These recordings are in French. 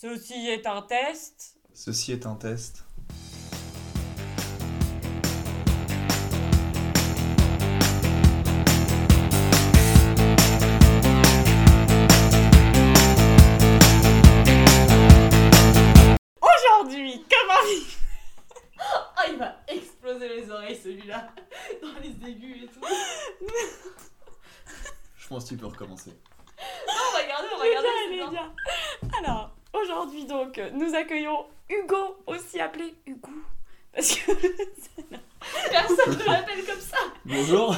Ceci est un test. Ceci est un test. Aujourd'hui, comment vivre Ah, il va exploser les oreilles celui-là. Dans les aigus et tout. Je pense que tu peux recommencer. on va garder, on va Les garder. gars, c'est les bien. gars. Alors, aujourd'hui donc, nous accueillons Hugo, aussi appelé Hugo. Parce que Personne ne l'appelle comme ça. Bonjour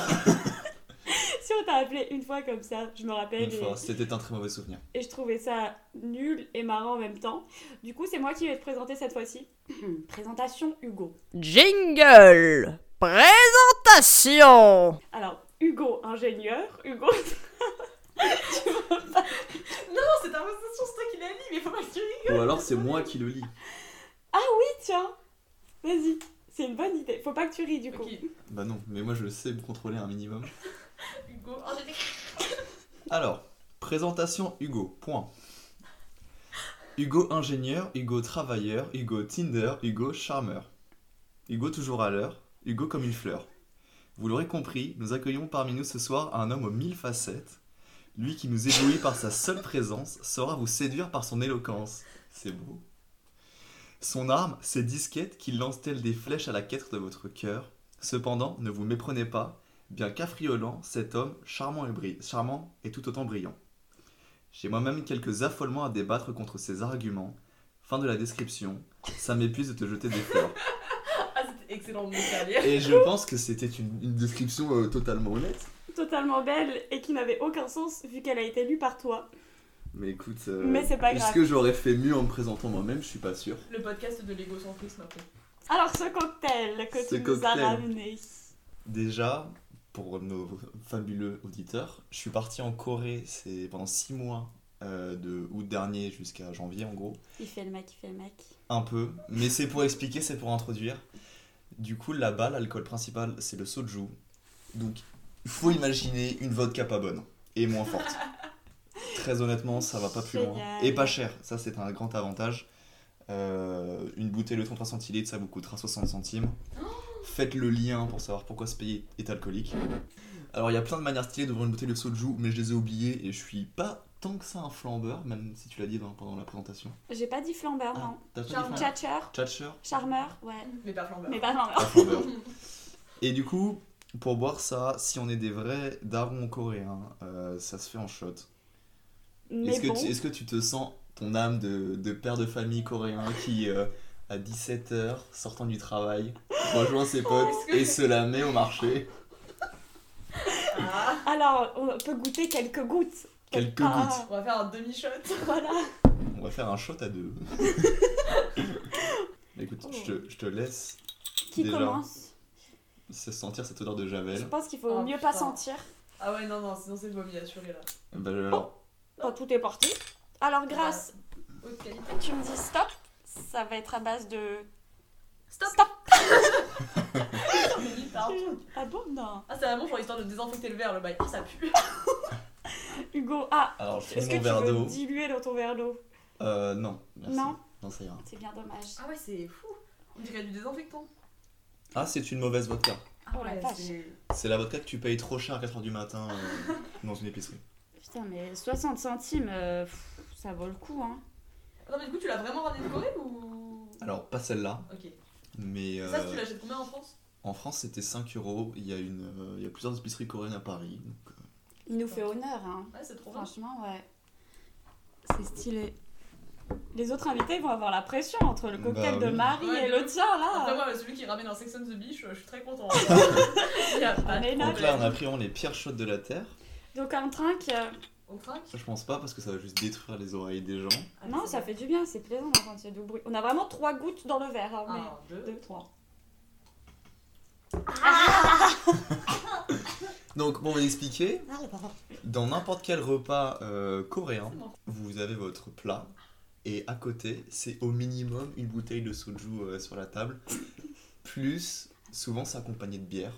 si on t'a appelé une fois comme ça, je me rappelle. Une et- fois, c'était un très mauvais souvenir. et je trouvais ça nul et marrant en même temps. Du coup, c'est moi qui vais te présenter cette fois-ci. Présentation Hugo. Jingle Présentation Alors, Hugo ingénieur, Hugo. Non, c'est ta présentation, c'est toi qui l'as lu, mais faut pas que tu rigoles. Ou alors c'est moi qui le lis. Ah oui, tiens. Vas-y, c'est une bonne idée. Faut pas que tu ris du coup. Bah non, mais moi je sais me contrôler un minimum. Hugo. Oh, Alors, présentation Hugo, point. Hugo ingénieur, Hugo travailleur, Hugo Tinder, Hugo charmeur. Hugo toujours à l'heure, Hugo comme une fleur. Vous l'aurez compris, nous accueillons parmi nous ce soir un homme aux mille facettes. Lui qui nous éblouit par sa seule présence saura vous séduire par son éloquence. C'est beau. Son arme, ses disquettes qui lancent telles des flèches à la quête de votre cœur. Cependant, ne vous méprenez pas, bien qu'affriolant, cet homme, charmant et, bri- charmant et tout autant brillant. J'ai moi-même quelques affolements à débattre contre ces arguments. Fin de la description. Ça m'épuise de te jeter des fleurs. Ah, c'était excellent de me. Et je pense que c'était une, une description euh, totalement honnête. Totalement belle et qui n'avait aucun sens vu qu'elle a été lue par toi. Mais écoute, euh, Mais c'est pas est-ce que j'aurais fait mieux en me présentant moi-même? Je suis pas sûr. Le podcast de l'égocentrisme après. Alors, ce cocktail que Ce tu nous as ramené. Déjà, pour nos fabuleux auditeurs, je suis parti en Corée c'est pendant 6 mois, euh, de août dernier jusqu'à janvier en gros. Il fait le mec, il fait le mec. Un peu, mais c'est pour expliquer, c'est pour introduire. Du coup, là-bas, l'alcool principal, c'est le soju. Donc, il faut imaginer une vodka pas bonne et moins forte. Très honnêtement, ça va pas plus loin. Et pas cher, ça c'est un grand avantage. Euh, une bouteille de 33 centilitres, ça vous coûtera 60 centimes. Faites le lien pour savoir pourquoi ce pays est alcoolique. Alors, il y a plein de manières stylées d'ouvrir une bouteille de soju, mais je les ai oubliées et je suis pas tant que ça un flambeur, même si tu l'as dit dans- pendant la présentation. J'ai pas dit flambeur, Ah, non. t'as pas dit Charmeur. flambeur Tchatcher, Tchatcher charmeur, ouais. Mais pas flambeur. Mais pas flambeur. Pas flambeur. Et du coup, pour boire ça, si on est des vrais darons coréens, euh, ça se fait en shot. Mais Est-ce que, bon, tu- est-ce que tu te sens ton âme de, de père de famille coréen qui, euh, à 17h, sortant du travail, rejoint ses potes que- et se la met au marché Ah, alors on peut goûter quelques gouttes. Quelques Ah, gouttes. on va faire un demi-shot. Voilà. On va faire un shot à deux. Écoute, je te, je te laisse Qui Déjà. commence? se sentir cette odeur de Je javel. pense qu'il faut Oh, mieux pas sentir. Ah ouais, non, non, sinon c'est vomi assuré là. Bah, alors, Quand tout est parti. Alors, grâce, Haute qualité. tu me dis stop. Ça va être à base de. Stop Stop. Ah bon Non. Ah, c'est vraiment genre histoire de désinfecter le verre, le bail. Ah, ça pue. Hugo, ah, alors je est-ce prends que mon verre tu veux d'eau. diluer dans ton verre d'eau? Euh, non, merci. Non? Non, ça ira. C'est bien dommage. Ah ouais, c'est fou. On dirait du désinfectant. Ah, c'est une mauvaise vodka. Ah Oh la ouais, vache. c'est. C'est la vodka que tu payes trop cher à 4h du matin euh, dans une épicerie. Putain, mais 60 centimes, euh, pff, ça vaut le coup, hein. Non, mais du coup, tu l'as vraiment ramené de Corée ou? Alors, pas celle-là, Ok. mais Ça, euh, tu l'achètes combien en France? en France c'était 5 euros. Il y, a une, euh, il y a plusieurs épiceries coréennes à Paris. donc, euh, Il nous fait honneur, hein. Ouais, c'est trop bien. Franchement, ouais. C'est stylé. Les autres invités vont avoir la pression entre le Bah cocktail de oui. Marie Ouais, et de le tien, Après, là. moi, celui qui ramène un Sex on the Beach, je suis très content. Il y a pas On est de là. Donc là, on a pris vraiment les pires shots de la terre. Donc un trinque, Je pense pas parce que ça va juste détruire les oreilles des gens. Ah, non, ça fait du bien, c'est plaisant d'entendre ce doux bruit. On a vraiment trois gouttes dans le verre, hein, mais... Un, deux. Deux, trois. Donc, bon, on va expliquer. Dans n'importe quel repas euh, coréen, vous avez votre plat. Et à côté, c'est au minimum une bouteille de soju euh, sur la table. Plus, souvent, c'est accompagné de bière.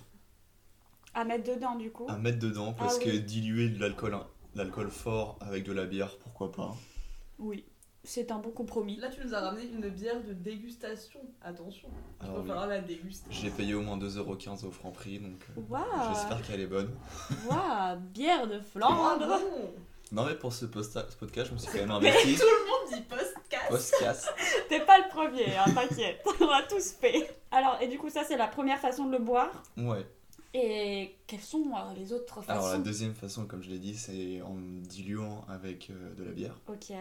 À mettre dedans, du coup. à mettre dedans parce Ah que oui. diluer de l'alcool l'alcool fort avec de la bière pourquoi pas Oui. c'est un bon compromis. Là, tu nous as ramené une bière de dégustation. Attention, il va falloir la déguster. J'ai payé au moins 2,15€ au franc prix, donc euh, Waouh j'espère qu'elle est bonne. Waouh Bière de Ah Flandre bon Non, mais pour ce, posta- ce podcast, je me suis quand même Mais investi. tout le monde dit podcast. Podcast. T'es pas le premier, hein, t'inquiète. On a tous fait. Alors, et du coup, ça, c'est la première façon de le boire? Ouais. Et quelles sont euh, les autres façons Alors la deuxième façon, comme je l'ai dit, c'est en diluant avec euh, de la bière. Ok.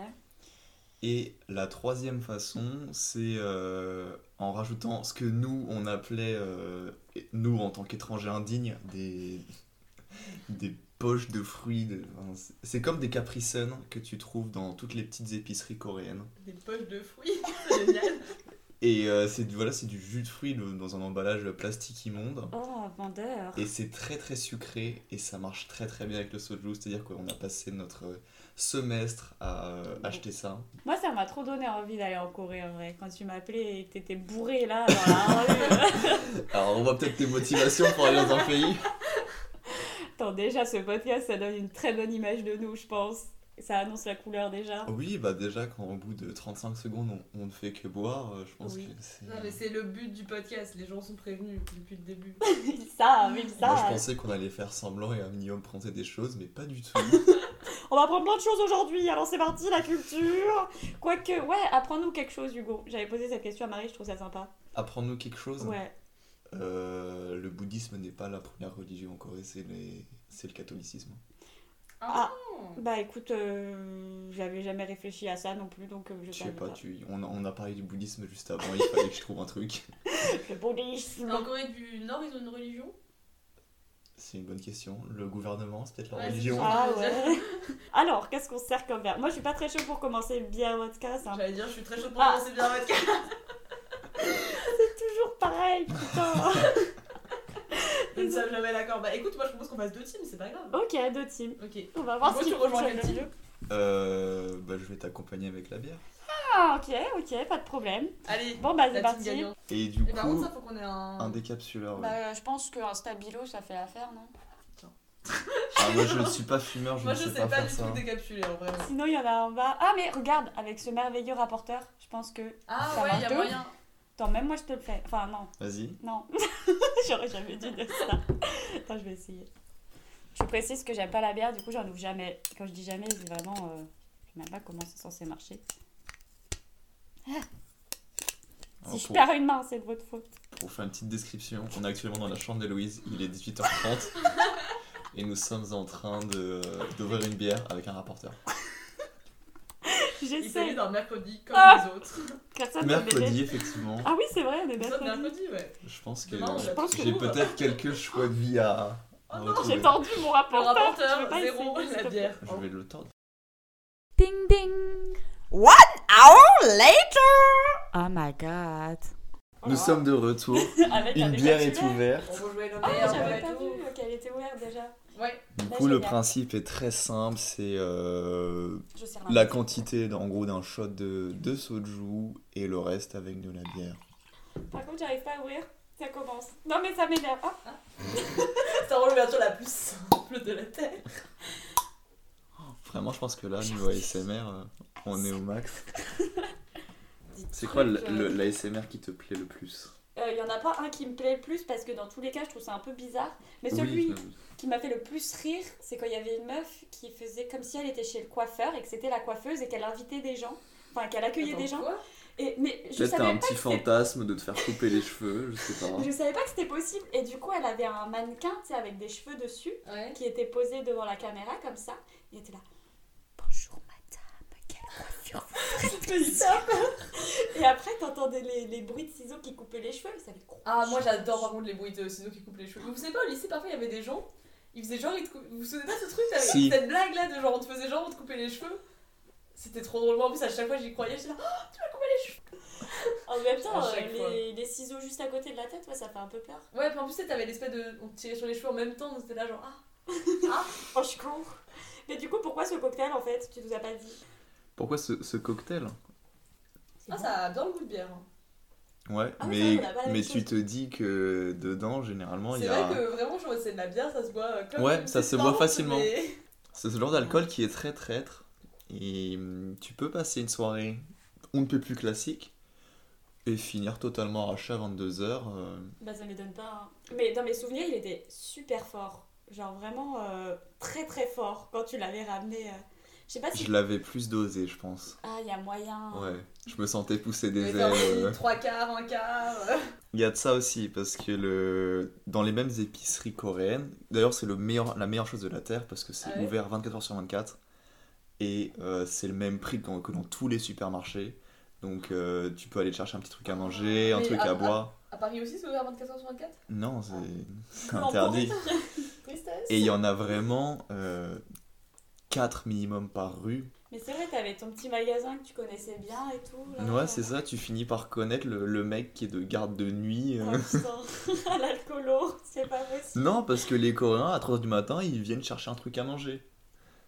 Et la troisième façon, c'est euh, en rajoutant ce que nous, on appelait, euh, nous en tant qu'étrangers indignes, des, des poches de fruits. de- enfin, c'est- comme des Capri Sun que tu trouves dans toutes les petites épiceries coréennes. Des poches de fruits, c'est génial. Et euh, c'est voilà, c'est du jus de fruits le- dans un emballage plastique immonde. Oh, vendeur. Et c'est très très sucré et ça marche très très bien avec le soju. C'est-à-dire qu'on a passé notre semestre à euh, acheter ça. Moi, ça m'a trop donné envie d'aller en Corée, en vrai. Quand tu m'appelais et que t'étais bourré, là, dans la rue. Alors on voit peut-être tes motivations pour aller dans un pays. Attends, déjà, ce podcast, ça donne une très bonne image de nous, je pense. Ça annonce la couleur déjà. Oui, bah déjà quand au bout de 35 secondes on, on ne fait que boire, euh, je pense Oui. que c'est... Non, mais c'est le but du podcast. Les gens sont prévenus depuis le début. Ils savent, ils Moi je savent. pensais qu'on allait faire semblant et un minimum présenter des choses, mais pas du tout. On va apprendre plein de choses aujourd'hui, alors c'est parti, la culture. Quoique, ouais, apprends-nous quelque chose, Hugo. J'avais posé cette question à Marie, je trouve ça sympa. Apprendre-nous quelque chose. Ouais. Euh, le bouddhisme n'est pas la première religion en Corée, c'est, les... c'est le catholicisme. Ah. Bah écoute, euh, j'avais jamais réfléchi à ça non plus, donc euh, je Je sais pas, tu... on, a- on a parlé du bouddhisme juste avant, il fallait que je trouve un truc. Le bouddhisme. En Corée du Nord, ils ont une religion? C'est une bonne question. Le gouvernement, c'est peut-être la Ouais, religion. c'est Ah ouais. Alors, qu'est-ce qu'on se sert comme verre? Moi, je suis pas très chaud pour commencer vodka, c'est un- J'allais dire, je suis très chaude pour Ah. commencer bien votre toujours pareil, putain. Nous ne sommes jamais d'accord. Bah écoute, moi je propose qu'on fasse deux teams, c'est pas grave. ok, deux teams. Ok. On va voir si tu rejoins quel le team. Euh, bah, je vais t'accompagner avec la bière. Ah, ok, ok, pas de problème. Allez, Bon, bah, c'est parti. Et du Et par contre, coup, ça faut qu'on ait un. un décapsuleur. ouais. Bah, je pense qu'un stabilo, ça fait l'affaire, non? Ah, moi je ne suis pas fumeur, je Moi ne je sais, sais pas, pas faire du tout décapsuler en vrai. Sinon, il y en a en bas. Ah, mais regarde, avec ce merveilleux rapporteur, je pense que. Ah Ça ouais, marche y a moyen. Attends, même moi, je te le fais. Enfin, non, Vas-y. non. J'aurais jamais dû dire ça. Attends, je vais essayer. Je précise que j'aime pas la bière, du coup, j'en ouvre jamais. Quand je dis jamais, c'est vraiment. euh, Je sais même pas comment c'est censé marcher. Alors, Si je pour, perds une main, c'est de votre faute. pour faire une petite description, on est actuellement dans la chambre d'Héloïse, il est 18h30 et nous sommes en train de- d'ouvrir une bière avec un rapporteur. Il s'est mis J'essaie. dans le mercredi comme Ah les autres. Personne. Mercredi, effectivement. Ah oui, c'est vrai, on est mercredi. mercredi, ouais. Je pense que Je pense j'ai peut-être quelques choix de vie à, Oh non. J'ai tordu mon Le rapporteur. je rapporteur, pas zéro, essayer, la bière. Je vais le tordre. Ding ding. One hour later. Oh my god. Nous sommes de retour, Avec une un bière est ouverte. On va jouer le Ah, j'avais pas vu qu'elle était ouverte déjà. Ouais. Du coup, le principe est très simple, c'est euh, la quantité en gros d'un shot de, de soju et le reste avec de la bière. Par contre, j'arrive pas à ouvrir. Ça commence. Non, mais ça m'énerve. Ah, C'est vraiment l'ouverture la plus simple de la terre. Vraiment, je pense que là, niveau ASMR, euh, on est au max. C'est quoi euh, l'ASMR qui te plaît le plus? Il y en a pas un qui me plaît le plus parce que dans tous les cas, je trouve ça un peu bizarre. Mais celui Oui, qui m'a fait le plus rire, c'est quand il y avait une meuf qui faisait comme si elle était chez le coiffeur et que c'était la coiffeuse et qu'elle invitait des gens. Enfin, qu'elle accueillait des Attends, gens. quoi? Et, mais je Peut-être t'as savais un pas petit fantasme de te faire couper les cheveux, je sais pas. Je savais pas que c'était possible et du coup elle avait un mannequin tu sais, avec des cheveux dessus Ouais. qui était posé devant la caméra comme ça. Il était là. Bonjour madame, quelle coiffure vous Et après t'entendais les, les bruits de ciseaux qui coupaient les cheveux, ça fait gros. Ah, moi j'adore par contre les bruits de ciseaux qui coupent les cheveux. Vous savez pas, au lycée parfois il y avait des gens, ils faisaient genre, ils te vous vous souvenez pas de ce truc avec Si. cette blague là de genre on te faisait genre on te coupait les cheveux? C'était trop drôle. Moi, en plus à chaque fois j'y croyais, j'étais là, oh, tu m'as coupé les cheveux En même temps, euh, les, les ciseaux juste à côté de la tête, ouais, ça fait un peu peur. Ouais, puis en plus t'avais l'espèce de. On te tirait sur les cheveux en même temps, donc c'était là genre ah. Oh, je cours. Mais du coup, pourquoi ce cocktail en fait? Tu nous as pas dit. Pourquoi ce, ce cocktail? Ah, bon. ça a bien le goût de bière. hein. Ouais, Ah mais, c'est vrai, mais tu chose. te dis que dedans, généralement, il C'est y a. vrai que vraiment, je vois c'est de la bière, ça se boit euh, comme Ouais, ça se boit facilement. mais- C'est ce genre d'alcool qui est très traître Et hum, tu peux passer une soirée on ne peut plus classique et finir totalement arraché à 22h. Bah ça m'étonne pas. hein. Mais dans mes souvenirs, il était super fort. Genre vraiment euh, très très fort quand tu l'avais ramené. euh. Je sais pas si... Je l'avais plus dosé, je pense. Ah, il y a moyen. Ouais, je me sentais pousser des ailes. euh. trois quarts, un quart. Il y a de ça aussi, parce que le... dans les mêmes épiceries coréennes, d'ailleurs c'est le meilleur... la meilleure chose de la Terre, parce que c'est Ah ouais ouvert 24 heures sur 24, et euh, c'est le même prix que dans, que dans tous les supermarchés. Donc euh, tu peux aller te chercher un petit truc à manger, un Mais truc à- à boire. À Paris aussi, c'est ouvert 24h sur 24 Non, c'est Non, interdit. Tristesse. Et il y en a vraiment 4 minimum par rue. Mais c'est vrai, t'avais ton petit magasin que tu connaissais bien et tout. là. Ouais, c'est ça, tu finis par connaître le, le mec qui est de garde de nuit. euh. Oh l'alcoolo, c'est pas possible. Non, parce que les Coréens, à 3h du matin, ils viennent chercher un truc à manger.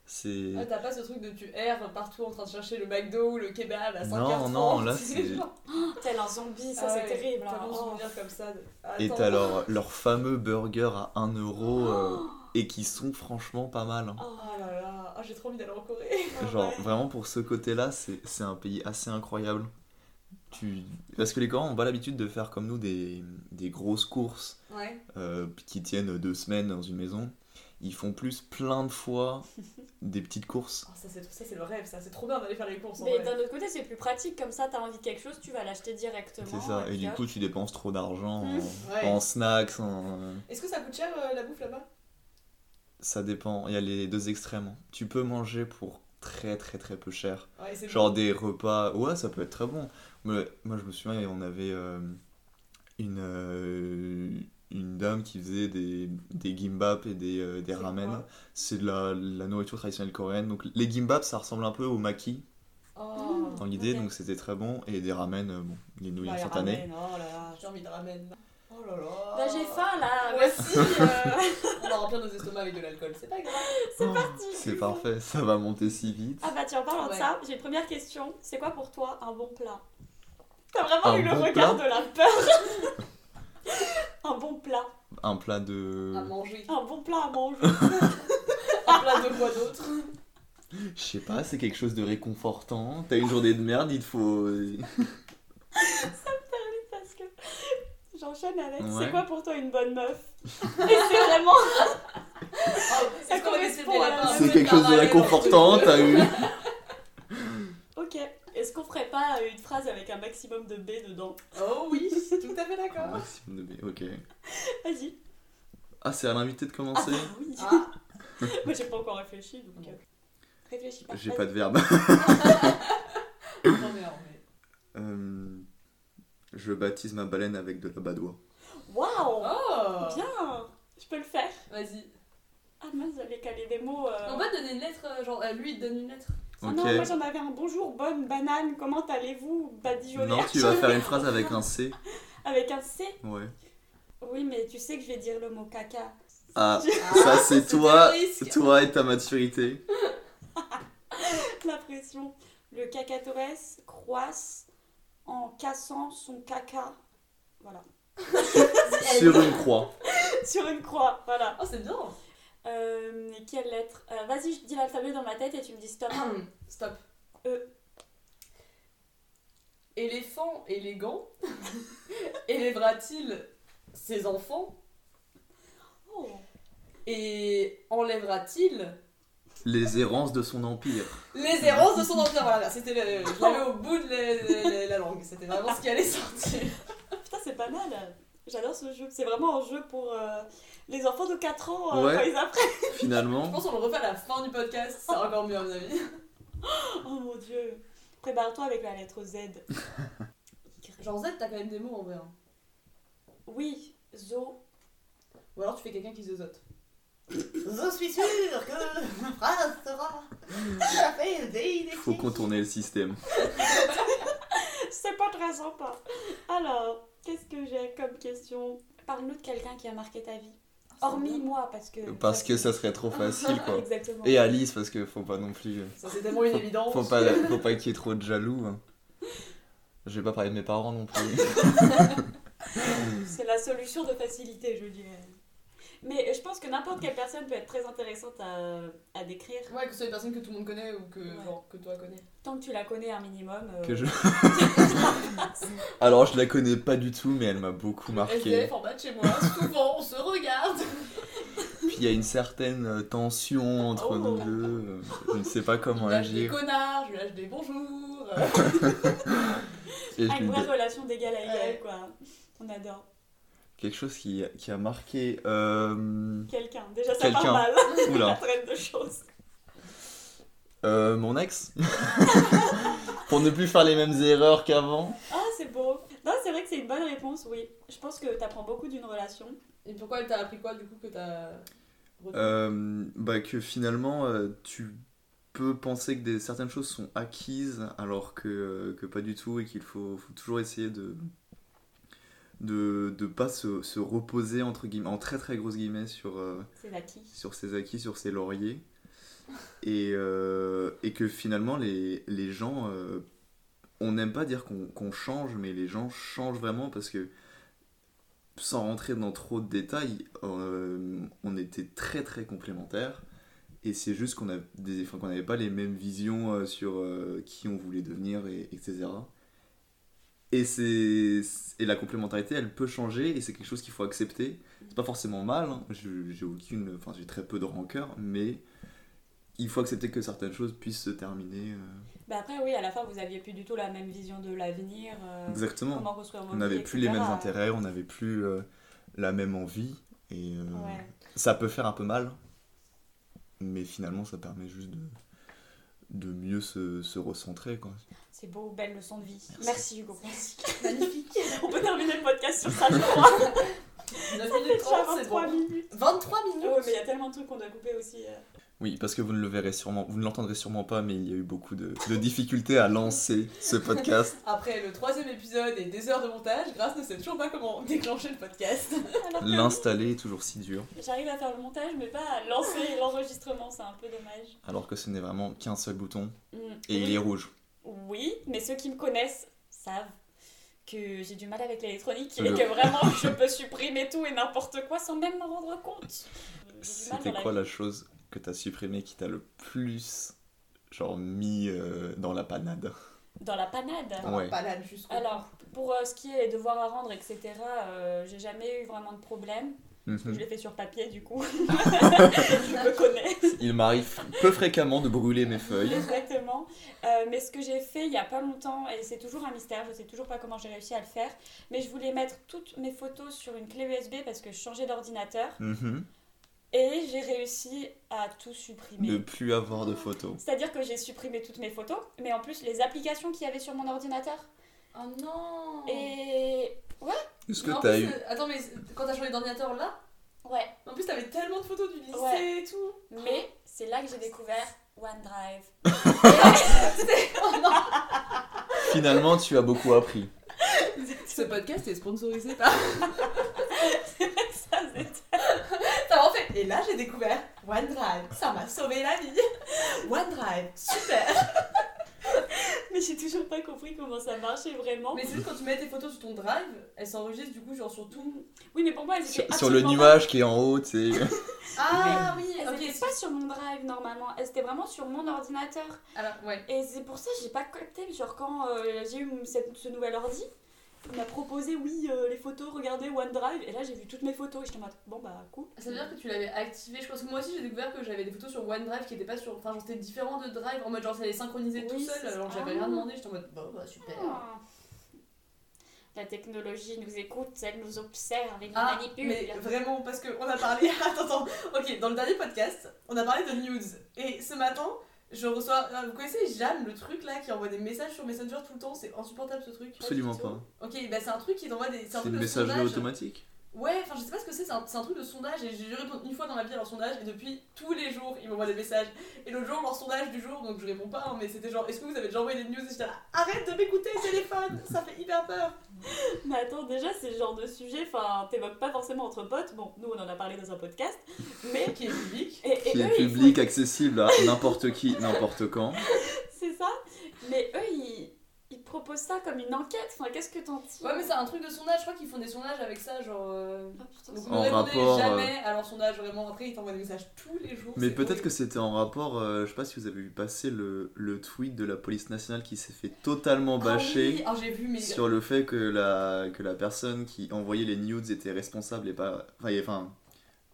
C'est. Ah, t'as pas ce truc de tu erres partout en train de chercher le McDo ou le kebab à 5 Non, non, là, c'est- Tel un zombie, ça Ah c'est ouais, terrible. T'as hein. Oh. souvenir comme ça. De... Et t'as leur, leur fameux burger à 1 euro euh, et qui sont franchement pas mal. hein. Oh. Oh là là, ah, j'ai trop envie d'aller en Corée. Genre, ouais. vraiment pour ce côté-là, c'est c'est un pays assez incroyable. Tu... Parce que les Coréens ont pas l'habitude de faire comme nous des, des grosses courses Ouais. euh, qui tiennent deux semaines dans une maison. Ils font plus plein de fois des petites courses. Ah, ça, c'est, ça, c'est le rêve, ça. C'est trop bien d'aller faire les courses en Mais d'un autre côté, c'est plus pratique, comme ça, t'as envie de quelque chose, tu vas l'acheter directement. C'est ça. Et du coup, tu dépenses trop d'argent en, Ouais. en snacks. en- Est-ce que ça coûte cher euh, la bouffe là-bas? Ça dépend. Il y a les deux extrêmes. Tu peux manger pour très très très peu cher. Ouais, Genre bon. des repas, ouais, ça peut être très bon. Mais moi, je me souviens, on avait euh, une, euh, une dame qui faisait des, des gimbap et des, euh, des ramen. C'est de la, la nourriture traditionnelle coréenne. Donc les gimbap, ça ressemble un peu au maki Oh, dans l'idée, donc c'était très bon. Et des ramen, euh, bon, les nouilles Bah, instantanées. ramen, Oh là là. j'ai envie de ramen. Oh là là. Bah j'ai faim là. Moi aussi. euh, remplir nos estomacs avec de l'alcool, c'est pas grave. C'est Oh, parti. C'est parfait, ça va monter si vite. Ah bah tiens, en parlant de ça, j'ai une première question. C'est quoi pour toi un bon plat? T'as vraiment Un eu le bon regard plat? de la peur. un bon plat. Un plat de. À manger. Un bon plat à manger. Un plat de quoi d'autre? Je sais pas, c'est quelque chose de réconfortant. T'as une journée de merde, il te faut. Que j'enchaîne avec. Ouais. C'est quoi pour toi une bonne meuf? Et c'est vraiment. Ça correspond à- part C'est quelque chose de réconfortant, t'as eu. Ok. Est-ce qu'on ferait pas une phrase avec un maximum de B dedans? Oh oui, tout à fait d'accord. Maximum de B, ok. Vas-y. Ah, c'est à l'invité de Ah commencer bah oui. Ah, Moi j'ai pas encore réfléchi donc. euh, Réfléchis pas. J'ai pas de verbe. non mais, mais... Euh, je baptise ma baleine avec de la badoie. Waouh Oh Bien Je peux le faire. Vas-y. Ah mince, j'allais caler des mots. euh. On va donner une lettre, euh, genre euh, lui il donne une lettre. Ah Ok. non, moi j'en avais un bonjour, bonne banane, comment allez-vous Badigeonnaire. Non, tu vas faire une phrase avec un C. Avec un C? Ouais. Oui, mais tu sais que je vais dire le mot caca. Ah, Ah, ça c'est toi, toi et ta maturité. La pression. Le cacatoès croisse en cassant son caca. Voilà. Sur une croix. Sur une croix, voilà. Oh c'est bien. Euh, et quelle lettre? Euh, Vas-y, je dis l'alphabet dans ma tête et tu me dis stop. Stop. E. Éléphant élégant élèvera-t-il ses enfants? Oh. et enlèvera-t-il Les errances de son empire. les errances de son empire Voilà, c'était le- je l'avais au bout de la, la- la langue, c'était vraiment ce qui allait sortir. Putain, c'est pas mal. J'adore ce jeu. C'est vraiment un jeu pour euh, les enfants de 4 ans euh, Ouais. quand ils apprennent. Je Finalement, pense qu'on le refait à la fin du podcast, c'est encore mieux à mon avis. Oh mon dieu. Prépare-toi avec la lettre Z. Genre Z, t'as quand même des mots en vrai. hein. Oui, zo. Ou alors tu fais quelqu'un qui zozote. Je suis sûre que ma phrase sera tout à fait véridique. faut contourner le système. C'est pas très sympa. Alors, qu'est-ce que j'ai comme question? Parle-nous de quelqu'un qui a marqué ta vie. Hormis moi, parce que. Parce que ça serait trop facile quoi. Exactement. Et Alice, parce que faut pas non plus. Ça c'est tellement une évidence. Faut pas, faut pas qu'il y ait trop de jaloux. hein. Je vais pas parler de mes parents non plus. C'est la solution de facilité, je dirais. Mais euh, je pense que n'importe quelle personne peut être très intéressante à, à décrire. Ouais, que ce soit une personne que tout le monde connaît ou que, Ouais. genre, que toi connais. Tant que tu la connais un minimum. euh, Que je... Alors, je la connais pas du tout, mais elle m'a beaucoup marqué. SDF en bas de chez moi, souvent on se regarde. Puis il y a une certaine euh, tension entre Oh. nous deux. Je ne sais pas Je comment lui lâche des agir. connards, je lui lâche des bonjours. je ah, une vraie relation d'égal à égal, Ouais. quoi. On adore. Quelque chose qui, qui a marqué. euh, Quelqu'un. Déjà, ça Quelqu'un. part mal. La Oula. traîne de choses. Euh, mon ex Pour ne plus faire les mêmes erreurs qu'avant. Ah, c'est beau. Non, c'est vrai que c'est une bonne réponse, oui. Je pense que t'apprends beaucoup d'une relation. Et pourquoi elle t'a appris quoi du coup que t'as. Euh, bah que finalement euh, tu peux penser que des, certaines choses sont acquises alors que, euh, que pas du tout et qu'il faut, faut toujours essayer de de, de pas se, se reposer entre guillemets en très très grosses guillemets sur, euh, C'est acquis. sur ses acquis, sur ses lauriers et, euh, et que finalement les, les gens euh, on n'aime pas dire qu'on change mais les gens changent vraiment parce que sans rentrer dans trop de détails, on était très très complémentaires. Et c'est juste qu'on avait des- enfin, qu'on n'avait pas les mêmes visions sur qui on voulait devenir, et, etc. Et, c'est, et la complémentarité, elle peut changer, et c'est quelque chose qu'il faut accepter. C'est pas forcément mal, hein. J'ai aucune, enfin j'ai très peu de rancœur, mais il faut accepter que certaines choses puissent se terminer. euh, Bah après, oui, à la fin, vous aviez plus du tout la même vision de l'avenir. euh, exactement. Comment construire vos On n'avait plus les mêmes intérêts, on n'avait plus euh, la même envie, et euh, Ouais. ça peut faire un peu mal, mais finalement ça permet juste de, de mieux se, se recentrer. Quoi. C'est beau, belle leçon de vie. Merci. Merci, Hugo. Magnifique. On peut terminer le podcast sur ça, je crois. 9 Ça fait minutes déjà 30, c'est 23 bon. minutes. 23 Oh, minutes mais il y a tellement de trucs qu'on doit couper aussi. euh. Oui, parce que vous ne le verrez sûrement, vous ne l'entendrez sûrement pas, mais il y a eu beaucoup de, de difficultés à lancer ce podcast. Après le troisième épisode et des heures de montage, Grâce ne sait toujours pas comment déclencher le podcast. L'installer est toujours si dur, J'arrive à faire le montage, mais pas à lancer l'enregistrement, c'est un peu dommage. alors que ce n'est vraiment qu'un seul bouton, Mm. et il est rouge. Oui, mais ceux qui me connaissent savent que j'ai du mal avec l'électronique et que vraiment je peux supprimer tout et n'importe quoi sans même m'en rendre compte. C'était la quoi la chose que t'as supprimée qui t'a le plus genre mis euh, dans la panade? Dans la panade? Dans Ouais. la balade jusqu'au Alors, pour euh, ce qui est des devoirs à rendre, etc., euh, j'ai jamais eu vraiment de problème. Je l'ai fait sur papier, du coup. je me connais. Il m'arrive peu fréquemment de brûler mes feuilles. Exactement. Euh, mais ce que j'ai fait il y a pas longtemps, et c'est toujours un mystère, je sais toujours pas comment j'ai réussi à le faire, mais je voulais mettre toutes mes photos sur une clé USB parce que je changeais d'ordinateur, Mhm. et j'ai réussi à tout supprimer. Ne plus avoir de photos. C'est-à-dire que j'ai supprimé toutes mes photos, mais en plus les applications qu'il y avait sur mon ordinateur. Oh non Et Est-ce Mais que en t'as plus, eu. euh, Attends, mais quand t'as changé d'ordinateur là, ouais, en plus t'avais tellement de photos du lycée Ouais. et tout. mais c'est là que j'ai découvert OneDrive. Oh non Finalement, tu as beaucoup appris. Ce podcast est sponsorisé par. Ça, c'était- T'as vraiment fait. Et là j'ai découvert OneDrive. Ça m'a sauvé la vie. OneDrive, super. Mais j'ai toujours pas compris comment ça marchait vraiment. Mais c'est juste quand tu mets tes photos sur ton drive, elles s'enregistrent du coup genre sur tout. Oui, mais pour moi, elles Sur, étaient sur le absolument nuage qui est en haut, tu sais. Ah oui, Elles ok. étaient pas sur mon drive normalement, elles étaient vraiment sur mon ordinateur. Alors ouais. Et c'est pour ça que j'ai pas capté, genre quand euh, j'ai eu cette- ce nouvel ordi, il m'a proposé oui euh, les photos, regardez OneDrive, et là j'ai vu toutes mes photos et j'étais en mode bon bah cool. Ça veut dire que tu l'avais activé. Je pense que moi aussi j'ai découvert que j'avais des photos sur OneDrive qui étaient pas sur. Enfin, genre c'était différent de Drive en mode genre ça allait synchroniser tout Oui, seul. c'est ça. Alors j'avais rien demandé. J'étais en mode bon bah super. Ah. La technologie nous écoute, elle nous observe et nous Ah, manipule. mais vraiment, parce qu'on a parlé. Attends, attends. Ok, dans le dernier podcast, on a parlé de news. Et ce matin, je reçois. ah, Vous connaissez Jeanne, le truc là qui envoie des messages sur Messenger tout le temps C'est insupportable ce truc. Absolument pas. Ok, bah c'est un truc qui t'envoie des. C'est un truc une de messagerie sondage. automatique. Ouais, enfin je sais pas ce que c'est, c'est un, truc de sondage et j'ai dû répondre une fois dans ma vie à leur sondage et depuis tous les jours ils m'envoient des messages. Et l'autre jour, leur sondage du jour, donc je réponds pas, hein, mais c'était genre est-ce que vous avez déjà envoyé des news? Et j'étais là arrête de m'écouter téléphone, ça fait hyper peur. Mais attends, déjà c'est le genre de sujet, enfin t'évoques pas forcément entre potes, bon nous on en a parlé dans un podcast, mais. Qui est public. Et, et Qui eux, est ils public, accessible à n'importe qui, n'importe quand. C'est ça. Mais eux, ils, ils proposent ça comme une enquête. Enfin, qu'est-ce que t'en tires Ouais, mais c'est un truc de sondage. Je crois qu'ils font des sondages avec ça, genre. euh, Ah, putain, Donc ne répondez rapport, jamais à leur sondage, vraiment. Après, ils t'envoient des messages tous les jours. Mais peut-être que c'était en rapport, euh, je sais pas si vous avez vu passer le, le tweet de la police nationale qui s'est fait totalement Ah bâcher oui, ah, j'ai vu, mais. sur le fait que la, que la personne qui envoyait les nudes était responsable et pas, enfin, et- enfin,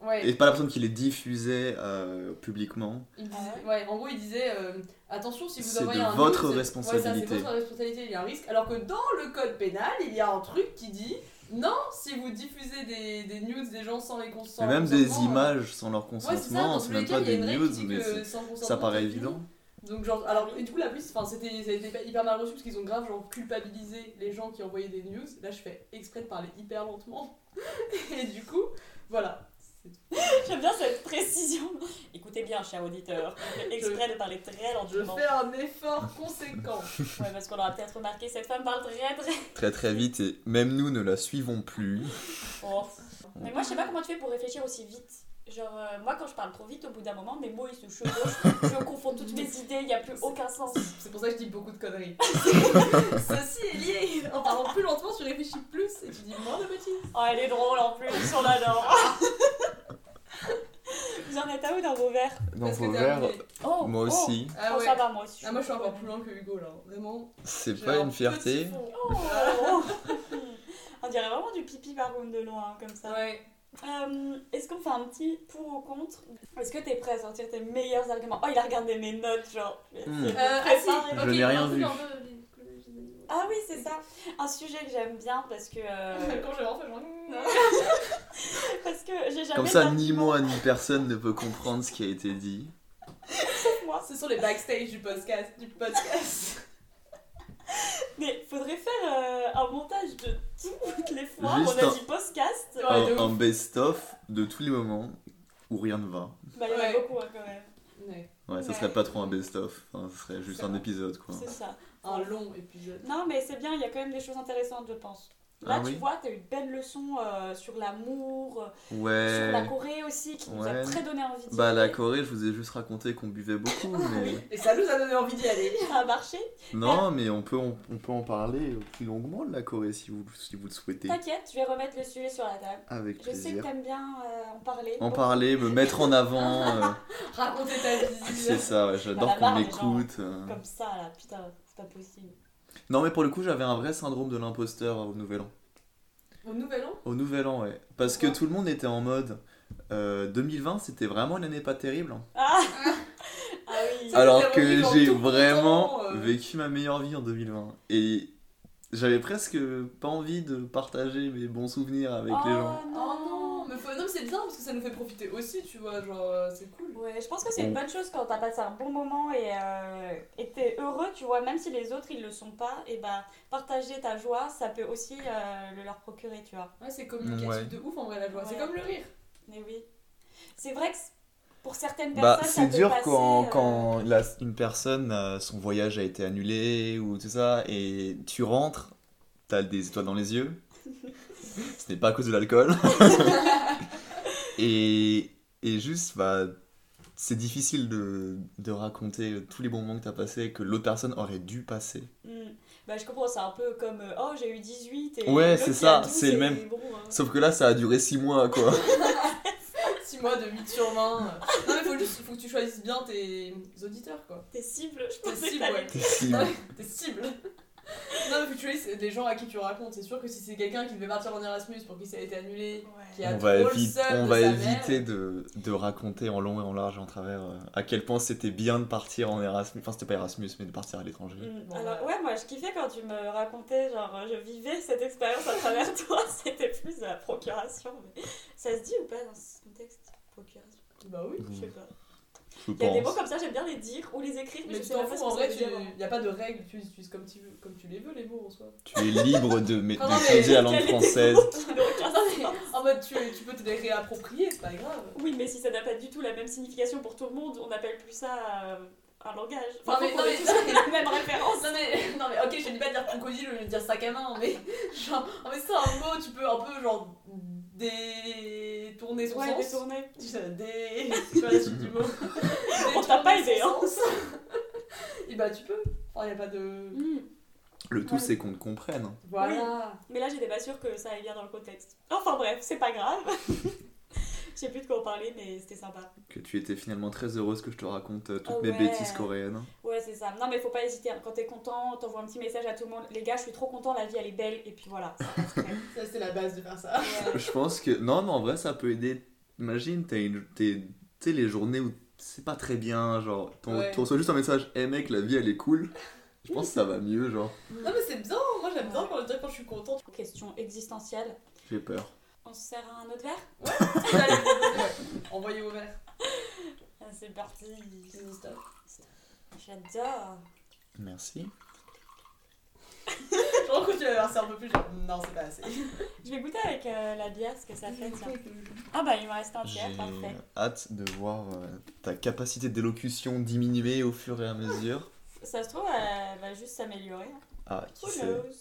Ouais. et pas la personne qui les diffusait euh, publiquement. Il disait- Ah ouais, en gros, il disait euh, attention, si vous envoyez un votre responsabilité. Ouais, ça, c'est votre responsabilité, il y a un risque. Alors que dans le code pénal, il y a un truc qui dit non, si vous diffusez des, des nudes des gens sans les cons- sans Mais même des images sans leur Ouais, c'est ça, consentement, c'est même pas des dit mais ça paraît évident. Donc genre, alors, et du coup la police, enfin c'était, ça a été hyper mal reçu parce qu'ils ont grave genre culpabilisé les gens qui envoyaient des news. Là je fais exprès de parler hyper lentement. Et du coup, voilà. J'aime bien cette précision. Écoutez bien, cher auditeur. Je exprès de parler très Je lentement. fais un effort conséquent. Ouais, parce qu'on aura peut-être remarqué, cette femme parle très très. Très très vite et même nous ne la suivons plus. Oh. Mais moi, je sais pas comment tu fais pour réfléchir aussi vite. Genre, euh, moi, quand je parle trop vite, au bout d'un moment, mes mots ils se chevauchent. je confonds toutes mes idées, il n'y a plus aucun sens. C'est pour ça que je dis beaucoup de conneries. Ceci est lié. En parlant plus lentement, tu réfléchis plus et tu dis moins de bêtises. Oh, elle est drôle en plus, on l'adore. Vous en êtes à où dans vos verres? Dans Parce vos verres. Oh, moi oh. aussi, Ah Oh, ouais. ça va, moi aussi. Ah, moi je suis encore plus loin que Hugo là. Vraiment. c'est pas un une fierté. Oh. On dirait vraiment du pipi par contre de loin, comme ça. Ouais. Euh, Est-ce qu'on fait un petit pour ou contre? Est-ce que t'es prêt à sortir tes meilleurs arguments? Oh, il a regardé mes notes, genre. C'est Euh, ah si. Je n'ai rien vu. Ah oui, c'est ça. Un sujet que j'aime bien parce que. euh, Quand j'ai enfin genre. parce que j'ai jamais. Comme ça, ni moi ni personne ne peut comprendre ce qui a été dit. sauf moi. Ce sont les backstage du podcast. Du podcast. Mais faudrait faire euh, un montage de toutes les fois où on a un- dit podcast. Ouais, un best-of de tous les moments où rien ne va. Bah, il y en a Ouais. beaucoup hein, quand même. Ouais. Ouais, ça Ouais. serait pas trop un best-of, enfin, ce serait juste un vrai. épisode quoi. C'est ça. Un long épisode. Non, mais c'est bien, il y a quand même des choses intéressantes, je pense. Là, Ah tu oui vois, t'as eu de belles leçons euh, sur l'amour, euh, sur Ouais. la Corée aussi, qui nous a très donné envie d'y Bah la. Corée, je vous ai juste raconté qu'on buvait beaucoup, mais Et ça nous a donné envie d'y aller. Ça a marché. non, mais on peut on, on peut en parler plus longuement de la Corée si vous si vous le souhaitez. T'inquiète, je vais remettre le sujet sur la table. Avec Je sais que t'aimes bien euh, en parler. En beaucoup. parler, me mettre en avant, euh, Raconter ta vie. c'est ça. ouais, J'adore qu'on m'écoute. euh. Comme ça, là, putain, pas possible. Non, mais pour le coup, j'avais un vrai syndrome de l'imposteur au Nouvel An. Au nouvel an? Au Nouvel An, ouais. Parce que tout le monde était en mode. euh, 2020, c'était vraiment une année pas terrible. hein. Ah Ah oui. Ça, Alors que j'ai vraiment temps, euh. vécu ma meilleure vie en 2020. Et j'avais presque pas envie de partager mes bons souvenirs avec les gens. Non, non, mais c'est bien parce que ça nous fait profiter aussi, tu vois, genre euh, c'est cool. Ouais, je pense que c'est une bonne chose quand t'as passé un bon moment et euh, t'es heureux, tu vois, même si les autres ils le sont pas, et bah partager ta joie, ça peut aussi euh, le leur procurer, tu vois. Ouais, c'est communicatif Ouais. de ouf en vrai la joie. C'est comme le rire. Mais oui. C'est vrai que pour certaines Bah, personnes, ça c'est peut dur passer, quand, euh, quand la- une personne, son voyage a été annulé ou tout ça, et tu rentres, t'as des étoiles dans les yeux. Ce n'est pas à cause de l'alcool. et, et juste, bah, c'est difficile de, de raconter tous les bons moments que t'as passés que l'autre personne aurait dû passer. hmm. Bah, je comprends, c'est un peu comme euh, oh, j'ai eu 18 et. Ouais, c'est ça, a 12 c'est le même. bon, hein. Sauf que là, ça a duré 6 mois, quoi. 6 mois de 8 sur 20. Non, mais faut juste faut que tu choisisses bien tes auditeurs quoi. T'es cible, je Tes pensais que cibles, ouais. T'es mais Tes cibles. Non, mais tu choisisses les gens à qui tu racontes. C'est sûr que si c'est quelqu'un qui devait partir en Erasmus pour qui ça a été annulé, qui a On va, on de va sa éviter mère. de, de raconter en long et en large et en travers euh, à quel point c'était bien de partir en Erasmus. Enfin, c'était pas Erasmus, mais de partir à l'étranger. Bon, Alors, ouais. ouais, moi je kiffais quand tu me racontais, genre je vivais cette expérience à travers toi, c'était plus de la procuration. Mais... Ça se dit ou pas dans ce contexte Procuration? Bah oui. Je sais pas. Je Il y a des mots comme ça, j'aime bien les dire ou les écrire, mais, Mais je tu t'en fous, en vrai, il n'y a pas de règles, tu utilises comme tu, veux, comme tu les veux les mots en soi. Tu es libre de mais d'utiliser la langue française. en mode, tu, tu peux te les réapproprier, c'est pas grave. Oui, mais si ça n'a pas du tout la même signification pour tout le monde, on n'appelle plus ça euh, un langage. Non, mais- non, mais- la même référence. Non mais, non mais ok, je te dis pas de dire crocodile au lieu de dire sac à main, mais genre, en fait c'est un mot, tu peux un peu genre détourner son Ouais, sens. détourner. Tu sais, Dé... C'est pas la suite du mot. On t'a pas aidé, hein. Et bah tu peux. Enfin, y a pas de... Hmm. Le tout, Ouais. c'est qu'on te comprenne. Voilà. Mais là, j'étais pas sûre que ça allait bien dans le contexte. Enfin bref, c'est pas grave. Je sais plus de quoi on parlait, mais c'était sympa. Que tu étais finalement très heureuse que je te raconte euh, toutes mes ouais. bêtises coréennes. Ouais, c'est ça. Non, mais faut pas hésiter. hein. Quand t'es content, t'envoies un petit message à tout le monde. Les gars, je suis trop content, la vie elle est belle. Et puis voilà. ça c'est la base de faire ça. Ouais. Je pense que. Non, mais en vrai, ça peut aider. Imagine, t'as une... tu sais, les journées où c'est pas très bien, genre, t'en- Ouais. tu reçois juste un message, hé mec, la vie elle est cool. Je pense que ça va mieux, genre. Non, mais c'est bien. Moi, j'aime bien quand, quand je suis contente. Question existentielle. J'ai peur. On se sert un autre verre Allez, ouais. Envoyez vos verres. Ah, C'est parti. J'adore. Merci. Je crois que tu vas verser un peu plus. genre, Non, c'est pas assez. Je vais goûter avec euh, la bière ce que ça fait. Ah bah il me reste un J'ai tiers, parfait. hâte de voir euh, ta capacité d'élocution diminuer au fur et à mesure. Ça se trouve, elle va juste s'améliorer. hein. Ah, qui Who sait? knows?